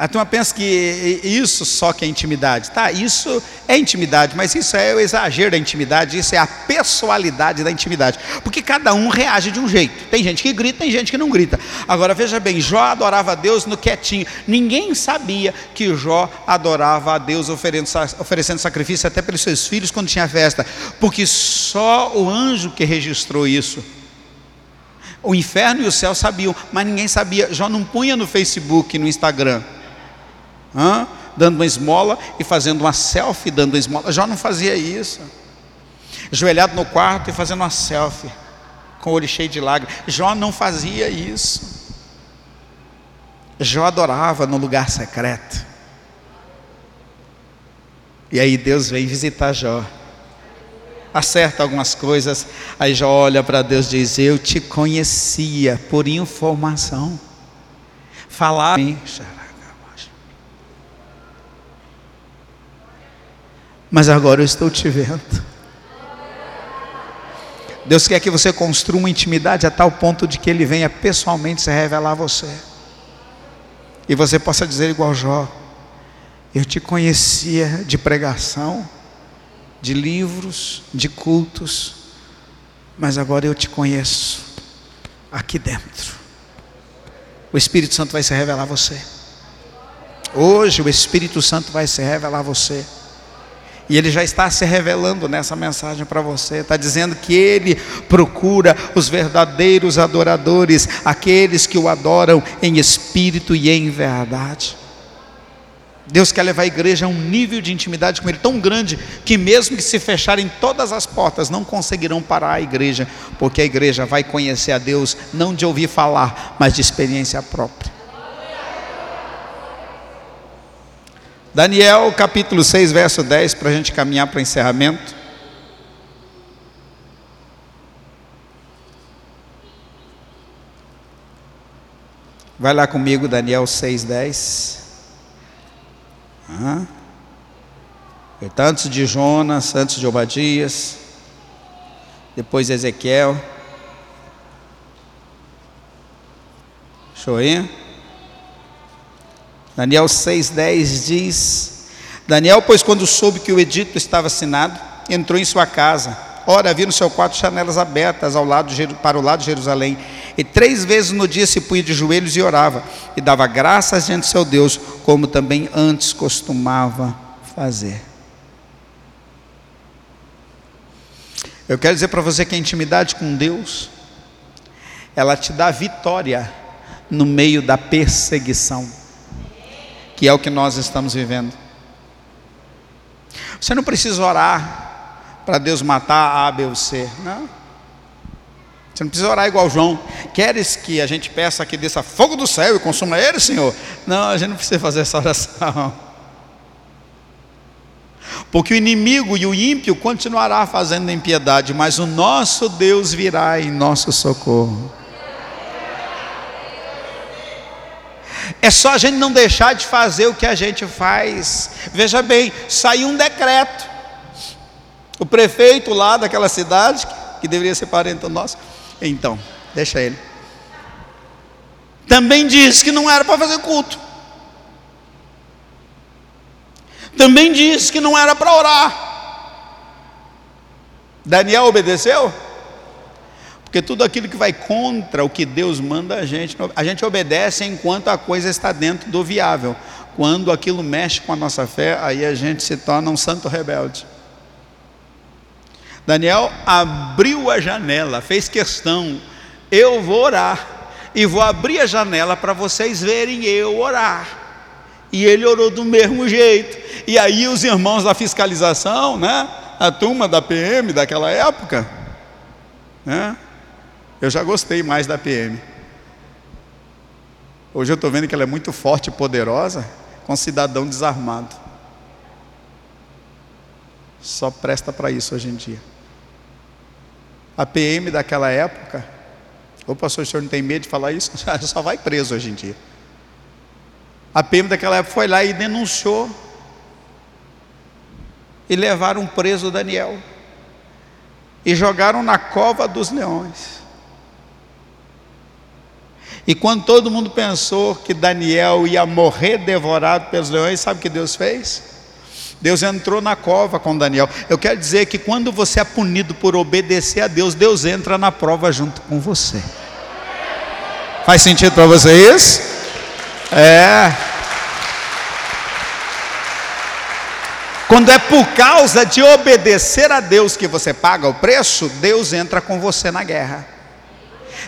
A turma pensa que isso só que é intimidade. Tá, isso é intimidade, mas isso é o exagero da intimidade, isso é a pessoalidade da intimidade. Porque cada um reage de um jeito. Tem gente que grita, tem gente que não grita. Agora veja bem, Jó adorava a Deus no quietinho. Ninguém sabia que Jó adorava a Deus oferecendo sacrifício até pelos seus filhos quando tinha festa. Porque só o anjo que registrou isso. O inferno e o céu sabiam, mas ninguém sabia. Jó não punha no Facebook, no Instagram Hã? dando uma esmola e fazendo uma selfie dando uma esmola. Jó não fazia isso. Ajoelhado no quarto e fazendo uma selfie, com o olho cheio de lágrimas. Jó não fazia isso. Jó adorava no lugar secreto. E aí Deus vem visitar Jó. acerta algumas coisas, aí já olha para Deus e diz: Eu te conhecia por informação. Falar. Mas agora eu estou te vendo. Deus quer que você construa uma intimidade a tal ponto de que Ele venha pessoalmente se revelar a você. E você possa dizer igual Jó: Eu te conhecia de pregação de livros, de cultos, mas agora eu te conheço aqui dentro. O Espírito Santo vai se revelar a você. Hoje o Espírito Santo vai se revelar a você. E ele já está se revelando nessa mensagem para você. Está dizendo que ele procura os verdadeiros adoradores, aqueles que o adoram em espírito e em verdade. Deus quer levar a igreja a um nível de intimidade com Ele tão grande que, mesmo que se fecharem todas as portas, não conseguirão parar a igreja, porque a igreja vai conhecer a Deus não de ouvir falar, mas de experiência própria. Daniel capítulo 6, verso 10, para a gente caminhar para o encerramento. Vai lá comigo, Daniel 6, 10. Ah. Antes de Jonas, antes de Obadias, depois Ezequiel. Deixa eu ir. Daniel 6,10 diz: Daniel, pois, quando soube que o edito estava assinado, entrou em sua casa. Ora, havia no seu quarto janelas abertas ao lado, para o lado de Jerusalém. E três vezes no dia se punha de joelhos e orava, e dava graças diante do seu Deus, como também antes costumava fazer. Eu quero dizer para você que a intimidade com Deus, ela te dá vitória no meio da perseguição, que é o que nós estamos vivendo. Você não precisa orar para Deus matar A, B ou C, não. Você não precisa orar igual João. Queres que a gente peça que desça fogo do céu e consuma ele, Senhor? Não, a gente não precisa fazer essa oração. Porque o inimigo e o ímpio continuará fazendo impiedade, mas o nosso Deus virá em nosso socorro. É só a gente não deixar de fazer o que a gente faz. Veja bem, saiu um decreto. O prefeito lá daquela cidade, que deveria ser parente nosso, então, deixa ele. Também disse que não era para fazer culto. Também disse que não era para orar. Daniel obedeceu? Porque tudo aquilo que vai contra o que Deus manda a gente, a gente obedece enquanto a coisa está dentro do viável. Quando aquilo mexe com a nossa fé, aí a gente se torna um santo rebelde. Daniel abriu a janela, fez questão, eu vou orar, e vou abrir a janela para vocês verem eu orar. E ele orou do mesmo jeito. E aí os irmãos da fiscalização, né? A turma da PM daquela época, né? Eu já gostei mais da PM. Hoje eu estou vendo que ela é muito forte e poderosa, com cidadão desarmado. Só presta para isso hoje em dia. A PM daquela época, o pastor, o senhor não tem medo de falar isso? Só vai preso hoje em dia. A PM daquela época foi lá e denunciou. E levaram preso Daniel. E jogaram na cova dos leões. E quando todo mundo pensou que Daniel ia morrer devorado pelos leões, sabe o que Deus fez? Deus entrou na cova com Daniel. Eu quero dizer que quando você é punido por obedecer a Deus, Deus entra na prova junto com você. Faz sentido para você isso? É. Quando é por causa de obedecer a Deus que você paga o preço, Deus entra com você na guerra.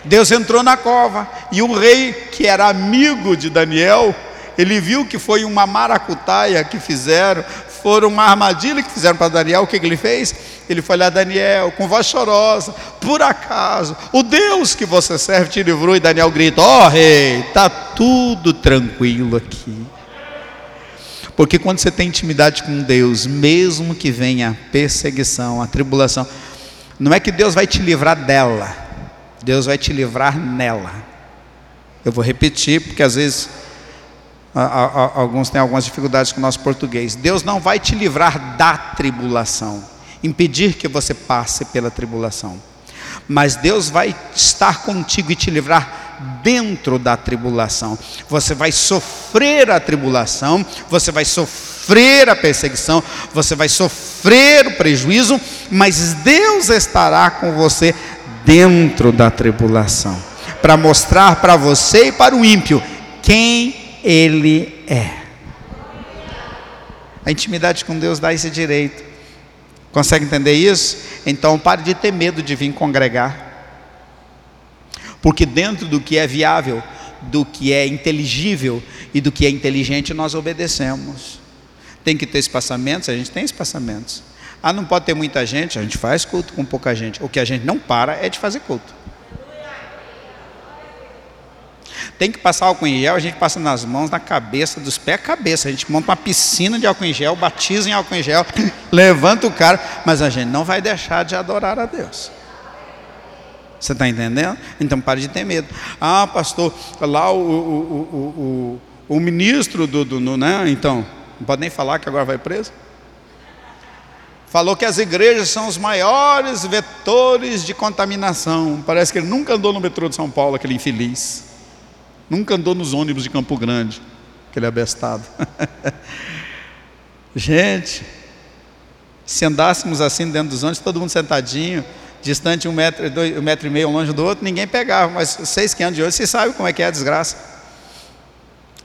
Deus entrou na cova e o rei, que era amigo de Daniel, ele viu que foi uma maracutaia que fizeram, foram uma armadilha que fizeram para Daniel, o que, que ele fez? Ele foi lá, Daniel, com voz chorosa, por acaso, o Deus que você serve te livrou, e Daniel grita: Ó oh, rei, está tudo tranquilo aqui. Porque quando você tem intimidade com Deus, mesmo que venha perseguição, a tribulação, não é que Deus vai te livrar dela, Deus vai te livrar nela. Eu vou repetir, porque às vezes a, a, alguns têm algumas dificuldades com o nosso português. Deus não vai te livrar da tribulação, impedir que você passe pela tribulação, mas Deus vai estar contigo e te livrar dentro da tribulação. Você vai sofrer a tribulação, você vai sofrer a perseguição, você vai sofrer o prejuízo, mas Deus estará com você dentro da tribulação para mostrar para você e para o ímpio quem ele é. A intimidade com Deus dá esse direito. Consegue entender isso? Então pare de ter medo de vir congregar. Porque dentro do que é viável, do que é inteligível e do que é inteligente, nós obedecemos. Tem que ter espaçamentos, a gente tem espaçamentos. Ah, não pode ter muita gente, a gente faz culto com pouca gente. O que a gente não para é de fazer culto. Tem que passar álcool em gel, a gente passa nas mãos, na cabeça, dos pés à cabeça. A gente monta uma piscina de álcool em gel, batiza em álcool em gel, levanta o cara, mas a gente não vai deixar de adorar a Deus. Você está entendendo? Então pare de ter medo. Ah, pastor, lá o, o, o, o, ministro do, do né? Então, não pode nem falar que agora vai preso. Falou que as igrejas são os maiores vetores de contaminação. Parece que ele nunca andou no metrô de São Paulo, aquele infeliz. Nunca andou nos ônibus de Campo Grande, aquele abestado. Gente, se andássemos assim dentro dos ônibus, todo mundo sentadinho, distante um metro, dois, um metro e meio longe do outro, ninguém pegava, mas vocês que andam de hoje, vocês sabem como é que é a desgraça.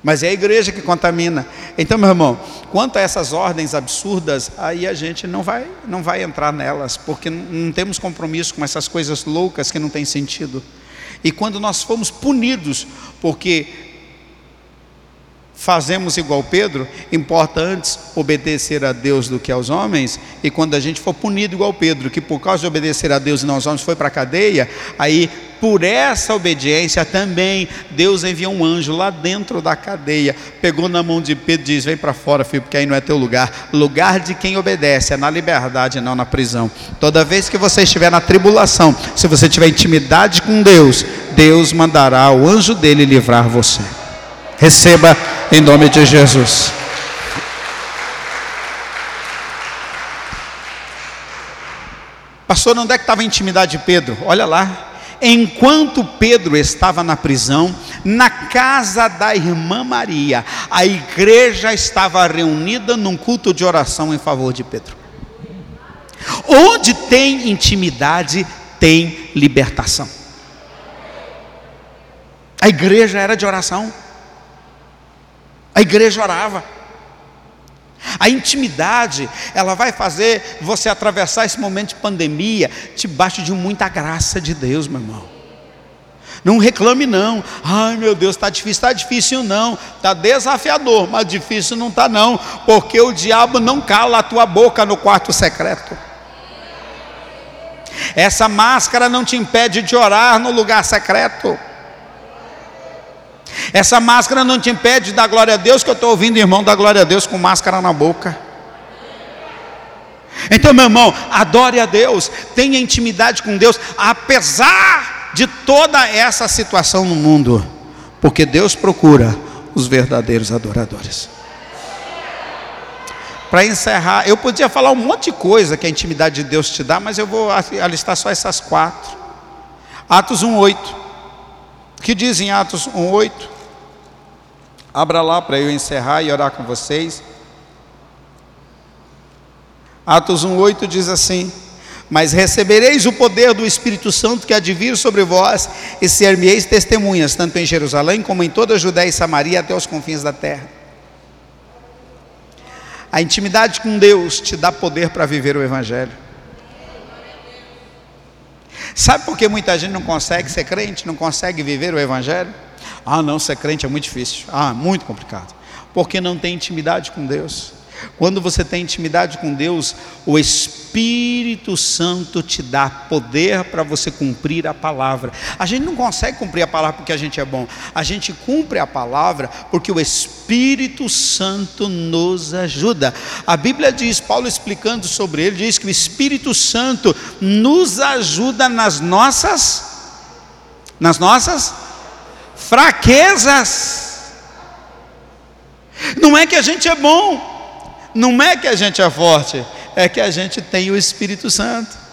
Mas é a igreja que contamina. Então, meu irmão, quanto a essas ordens absurdas, aí a gente não vai, não vai entrar nelas, porque não temos compromisso com essas coisas loucas que não têm sentido. E quando nós fomos punidos, porque fazemos igual Pedro, importa antes obedecer a Deus do que aos homens, e quando a gente for punido igual Pedro, que por causa de obedecer a Deus e não aos homens foi para a cadeia, aí por essa obediência também Deus enviou um anjo lá dentro da cadeia, pegou na mão de Pedro e diz: Vem para fora, filho, porque aí não é teu lugar. Lugar de quem obedece, é na liberdade, não na prisão. Toda vez que você estiver na tribulação, se você tiver intimidade com Deus, Deus mandará o anjo dele livrar você. Receba em nome de Jesus. Pastor, onde é que estava a intimidade de Pedro? Olha lá. Enquanto Pedro estava na prisão, na casa da irmã Maria, a igreja estava reunida num culto de oração em favor de Pedro. Onde tem intimidade, tem libertação. A igreja era de oração. A igreja orava. A intimidade, ela vai fazer você atravessar esse momento de pandemia debaixo de muita graça de Deus, meu irmão. Não reclame não. Ai meu Deus, está difícil, está difícil não. Está desafiador, mas difícil não está não. Porque o diabo não cala a tua boca no quarto secreto. Essa máscara não te impede de orar no lugar secreto. Essa máscara não te impede de dar glória a Deus, que eu estou ouvindo irmão dar glória a Deus com máscara na boca. Então, meu irmão, adore a Deus, tenha intimidade com Deus, apesar de toda essa situação no mundo, porque Deus procura os verdadeiros adoradores. Para encerrar, eu podia falar um monte de coisa que a intimidade de Deus te dá, mas eu vou alistar só essas quatro. Atos 1,8 que diz em Atos 1,8? Abra lá para eu encerrar e orar com vocês. Atos 1,8 diz assim: Mas recebereis o poder do Espírito Santo que há de vir sobre vós, e ser-me-eis testemunhas, tanto em Jerusalém como em toda a Judéia e Samaria, até os confins da terra. A intimidade com Deus te dá poder para viver o Evangelho. Sabe por que muita gente não consegue ser crente, não consegue viver o Evangelho? Ah, não, ser crente é muito difícil. Ah, muito complicado. Porque não tem intimidade com Deus. Quando você tem intimidade com Deus, o Espírito Santo te dá poder para você cumprir a palavra. A gente não consegue cumprir a palavra porque a gente é bom, a gente cumpre a palavra porque o Espírito Santo nos ajuda. A Bíblia diz, Paulo explicando sobre ele, diz que o Espírito Santo nos ajuda nas nossas nas nossas fraquezas. Não é que a gente é bom, não é que a gente é forte, é que a gente tem o Espírito Santo.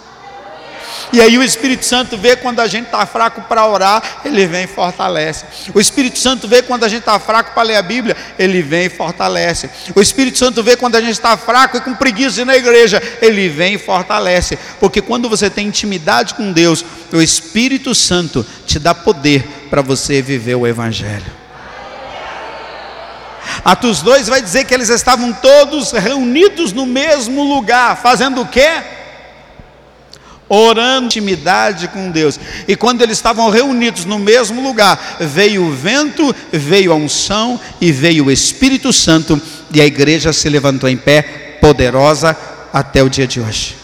E aí o Espírito Santo vê quando a gente está fraco para orar, ele vem e fortalece. O Espírito Santo vê quando a gente está fraco para ler a Bíblia, ele vem e fortalece. O Espírito Santo vê quando a gente está fraco e com preguiça na igreja, ele vem e fortalece. Porque quando você tem intimidade com Deus, o Espírito Santo te dá poder para você viver o Evangelho. Atos 2 vai dizer que eles estavam todos reunidos no mesmo lugar, fazendo o quê? Orando intimidade com Deus. E quando eles estavam reunidos no mesmo lugar, veio o vento, veio a unção e veio o Espírito Santo, e a igreja se levantou em pé, poderosa até o dia de hoje.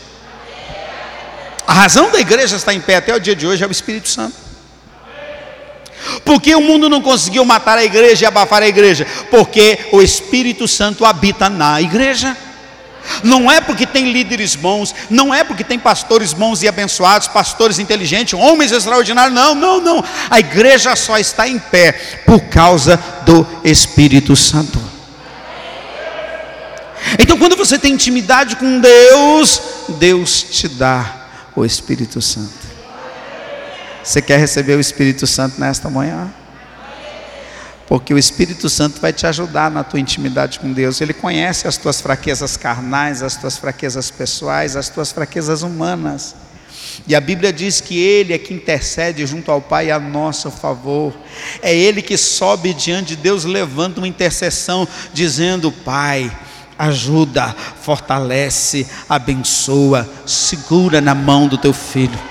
A razão da igreja estar em pé até o dia de hoje é o Espírito Santo. Porque o mundo não conseguiu matar a igreja e abafar a igreja? Porque o Espírito Santo habita na igreja. Não é porque tem líderes bons, não é porque tem pastores bons e abençoados, pastores inteligentes, homens extraordinários, não, não, não. A igreja só está em pé por causa do Espírito Santo. Então, quando você tem intimidade com Deus, Deus te dá o Espírito Santo. Você quer receber o Espírito Santo nesta manhã? Porque o Espírito Santo vai te ajudar na tua intimidade com Deus. Ele conhece as tuas fraquezas carnais, as tuas fraquezas pessoais, as tuas fraquezas humanas. E a Bíblia diz que Ele é que intercede junto ao Pai a nosso favor. É Ele que sobe diante de Deus, levanta uma intercessão, dizendo: Pai, ajuda, fortalece, abençoa, segura na mão do teu filho.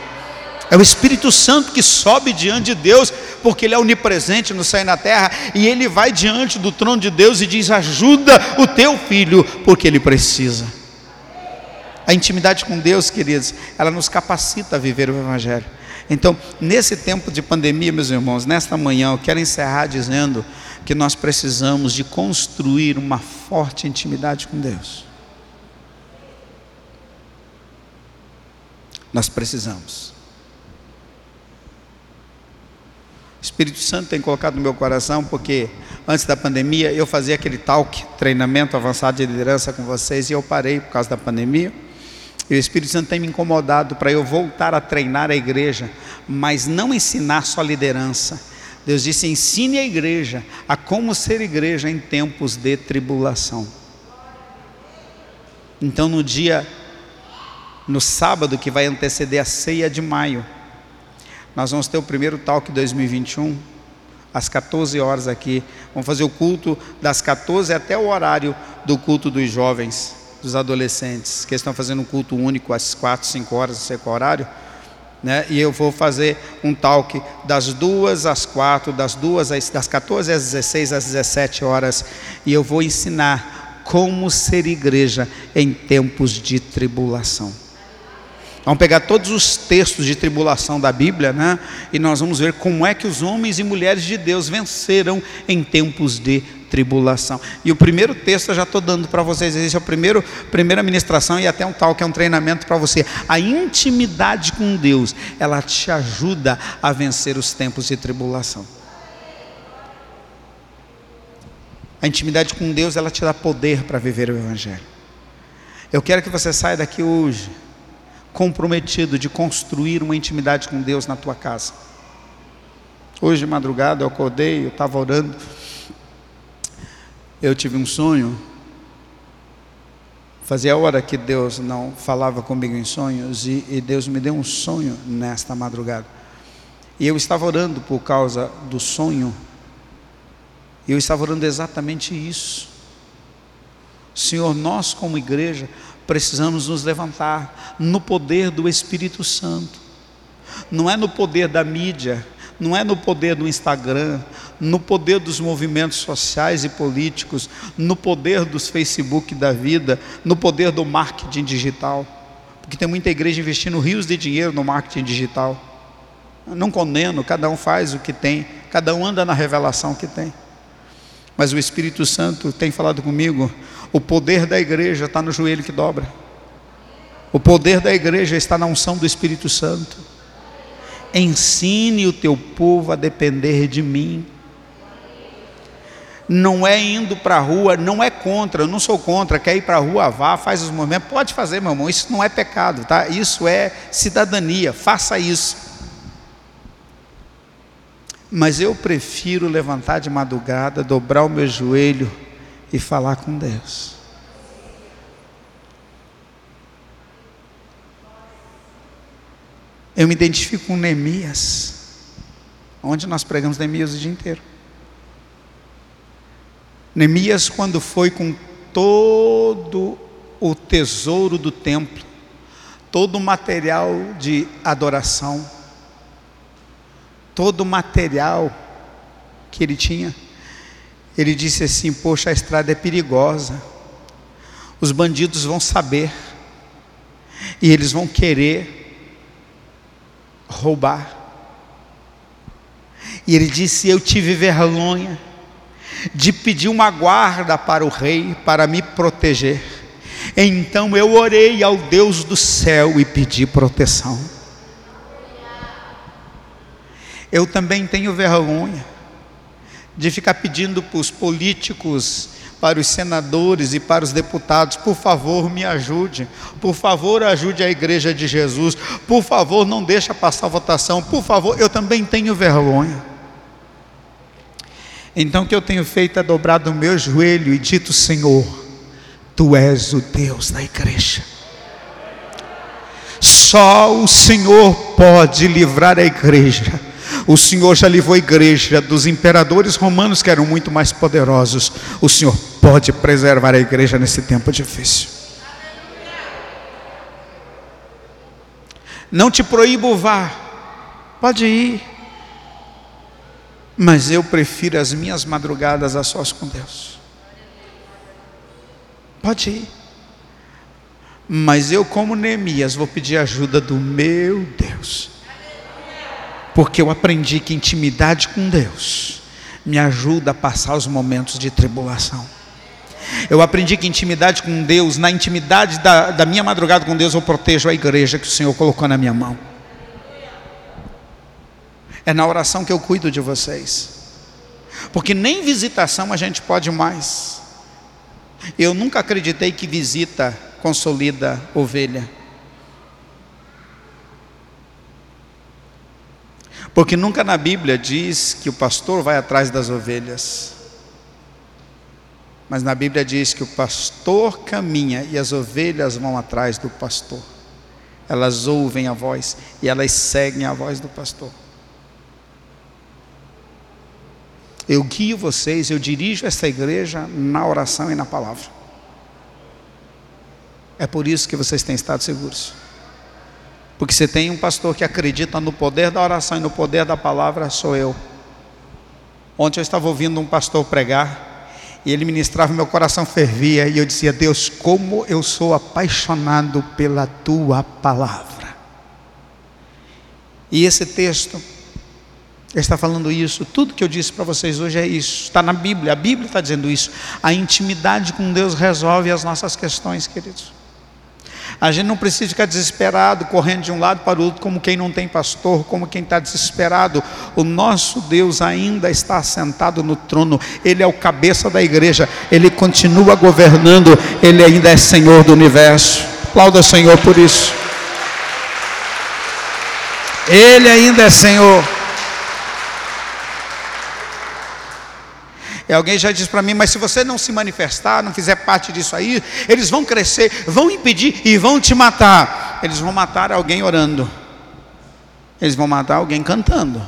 É o Espírito Santo que sobe diante de Deus, porque Ele é onipresente no e na terra, e Ele vai diante do trono de Deus e diz: Ajuda o teu filho, porque ele precisa. A intimidade com Deus, queridos, ela nos capacita a viver o Evangelho. Então, nesse tempo de pandemia, meus irmãos, nesta manhã, eu quero encerrar dizendo que nós precisamos de construir uma forte intimidade com Deus. Nós precisamos. O Espírito Santo tem colocado no meu coração, porque antes da pandemia eu fazia aquele talk, treinamento avançado de liderança com vocês, e eu parei por causa da pandemia. E o Espírito Santo tem me incomodado para eu voltar a treinar a igreja, mas não ensinar só liderança. Deus disse: ensine a igreja a como ser igreja em tempos de tribulação. Então, no dia, no sábado que vai anteceder a ceia de maio, nós vamos ter o primeiro talk 2021, às 14 horas aqui. Vamos fazer o culto das 14 até o horário do culto dos jovens, dos adolescentes, que estão fazendo um culto único às 4, 5 horas, não sei qual horário. Né? E eu vou fazer um talk das duas às quatro, das duas às, das 14 às 16 às 17 horas, e eu vou ensinar como ser igreja em tempos de tribulação. Vamos pegar todos os textos de tribulação da Bíblia, né? E nós vamos ver como é que os homens e mulheres de Deus venceram em tempos de tribulação. E o primeiro texto eu já estou dando para vocês. Esse é o primeiro, primeira ministração e até um tal que é um treinamento para você. A intimidade com Deus, ela te ajuda a vencer os tempos de tribulação. A intimidade com Deus, ela te dá poder para viver o Evangelho. Eu quero que você saia daqui hoje comprometido de construir uma intimidade com Deus na tua casa. Hoje de madrugada eu acordei, eu estava orando, eu tive um sonho. Fazia hora que Deus não falava comigo em sonhos e, e Deus me deu um sonho nesta madrugada. E eu estava orando por causa do sonho. E eu estava orando exatamente isso. Senhor, nós como igreja precisamos nos levantar no poder do Espírito Santo. Não é no poder da mídia, não é no poder do Instagram, no poder dos movimentos sociais e políticos, no poder dos Facebook da vida, no poder do marketing digital. Porque tem muita igreja investindo rios de dinheiro no marketing digital. Não condeno, cada um faz o que tem, cada um anda na revelação que tem. Mas o Espírito Santo tem falado comigo: o poder da igreja está no joelho que dobra, o poder da igreja está na unção do Espírito Santo. Ensine o teu povo a depender de mim. Não é indo para a rua, não é contra, eu não sou contra, quer ir para a rua, vá, faz os movimentos, pode fazer, meu irmão, isso não é pecado, tá? Isso é cidadania, faça isso. Mas eu prefiro levantar de madrugada, dobrar o meu joelho e falar com Deus. Eu me identifico com Neemias, onde nós pregamos Neemias o dia inteiro. Neemias, quando foi com todo o tesouro do templo, todo o material de adoração, todo o material que ele tinha, ele disse assim: Poxa, a estrada é perigosa, os bandidos vão saber, e eles vão querer roubar. E ele disse: Eu tive vergonha de pedir uma guarda para o rei para me proteger. Então eu orei ao Deus do céu e pedi proteção. Eu também tenho vergonha de ficar pedindo para os políticos para os senadores e para os deputados, por favor, me ajude. Por favor, ajude a igreja de Jesus. Por favor, não deixa passar a votação. Por favor, eu também tenho vergonha. Então o que eu tenho feito é dobrado o meu joelho e dito, Senhor, Tu és o Deus da igreja. Só o Senhor pode livrar a igreja o Senhor já livrou a igreja dos imperadores romanos que eram muito mais poderosos. O Senhor pode preservar a igreja nesse tempo difícil. Não te proíbo vá, pode ir. Mas eu prefiro as minhas madrugadas a sós com Deus. Pode ir. Mas eu, como Neemias, vou pedir ajuda do meu Deus porque eu aprendi que intimidade com Deus me ajuda a passar os momentos de tribulação. Eu aprendi que intimidade com Deus, na intimidade da, da minha madrugada com Deus, eu protejo a igreja que o Senhor colocou na minha mão. É na oração que eu cuido de vocês. Porque nem visitação a gente pode mais. Eu nunca acreditei que visita consolida ovelha. Porque nunca na Bíblia diz que o pastor vai atrás das ovelhas. Mas na Bíblia diz que o pastor caminha e as ovelhas vão atrás do pastor. Elas ouvem a voz e elas seguem a voz do pastor. Eu guio vocês, eu dirijo essa igreja na oração e na palavra. É por isso que vocês têm estado seguros. Porque você tem um pastor que acredita no poder da oração e no poder da palavra, sou eu. Ontem eu estava ouvindo um pastor pregar e ele ministrava, meu coração fervia e eu dizia: Deus, como eu sou apaixonado pela tua palavra. E esse texto está falando isso, tudo que eu disse para vocês hoje é isso, está na Bíblia, a Bíblia está dizendo isso. A intimidade com Deus resolve as nossas questões, queridos. A gente não precisa ficar desesperado, correndo de um lado para o outro, como quem não tem pastor, como quem está desesperado. O nosso Deus ainda está sentado no trono, Ele é o cabeça da igreja, Ele continua governando, Ele ainda é Senhor do universo. Aplauda o Senhor por isso. Ele ainda é Senhor. E alguém já disse para mim, mas se você não se manifestar, não fizer parte disso aí, eles vão crescer, vão impedir e vão te matar. Eles vão matar alguém orando. Eles vão matar alguém cantando.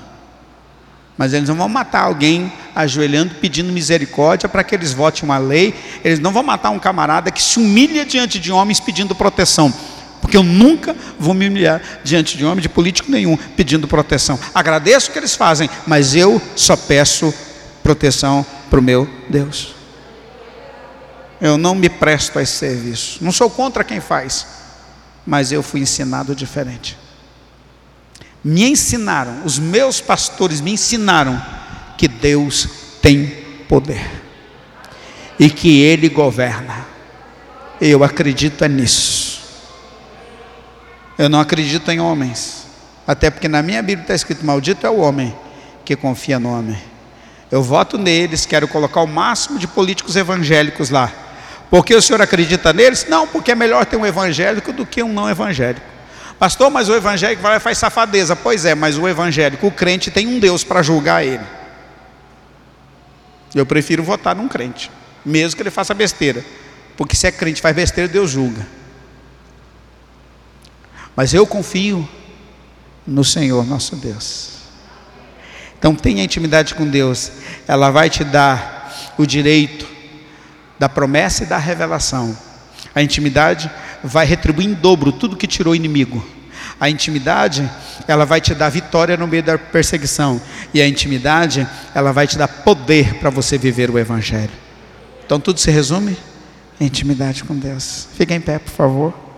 Mas eles não vão matar alguém ajoelhando, pedindo misericórdia para que eles votem uma lei. Eles não vão matar um camarada que se humilha diante de homens pedindo proteção. porque eu nunca vou me humilhar diante de homem, de político nenhum, pedindo proteção. Agradeço o que eles fazem, mas eu só peço proteção para o meu Deus. Eu não me presto a esse serviço. Não sou contra quem faz, mas eu fui ensinado diferente. Me ensinaram, os meus pastores me ensinaram que Deus tem poder e que Ele governa. Eu acredito é nisso. Eu não acredito em homens, até porque na minha Bíblia está escrito: maldito é o homem que confia no homem. Eu voto neles, quero colocar o máximo de políticos evangélicos lá. Porque o senhor acredita neles? Não, porque é melhor ter um evangélico do que um não evangélico. Pastor, mas o evangélico vai faz safadeza. Pois é, mas o evangélico, o crente, tem um Deus para julgar ele. Eu prefiro votar num crente, mesmo que ele faça besteira. Porque se é crente faz besteira, Deus julga. Mas eu confio no Senhor nosso Deus. Então tenha intimidade com Deus, ela vai te dar o direito da promessa e da revelação. A intimidade vai retribuir em dobro tudo que tirou o inimigo. A intimidade, ela vai te dar vitória no meio da perseguição. E a intimidade, ela vai te dar poder para você viver o Evangelho. Então tudo se resume em intimidade com Deus. Fique em pé, por favor.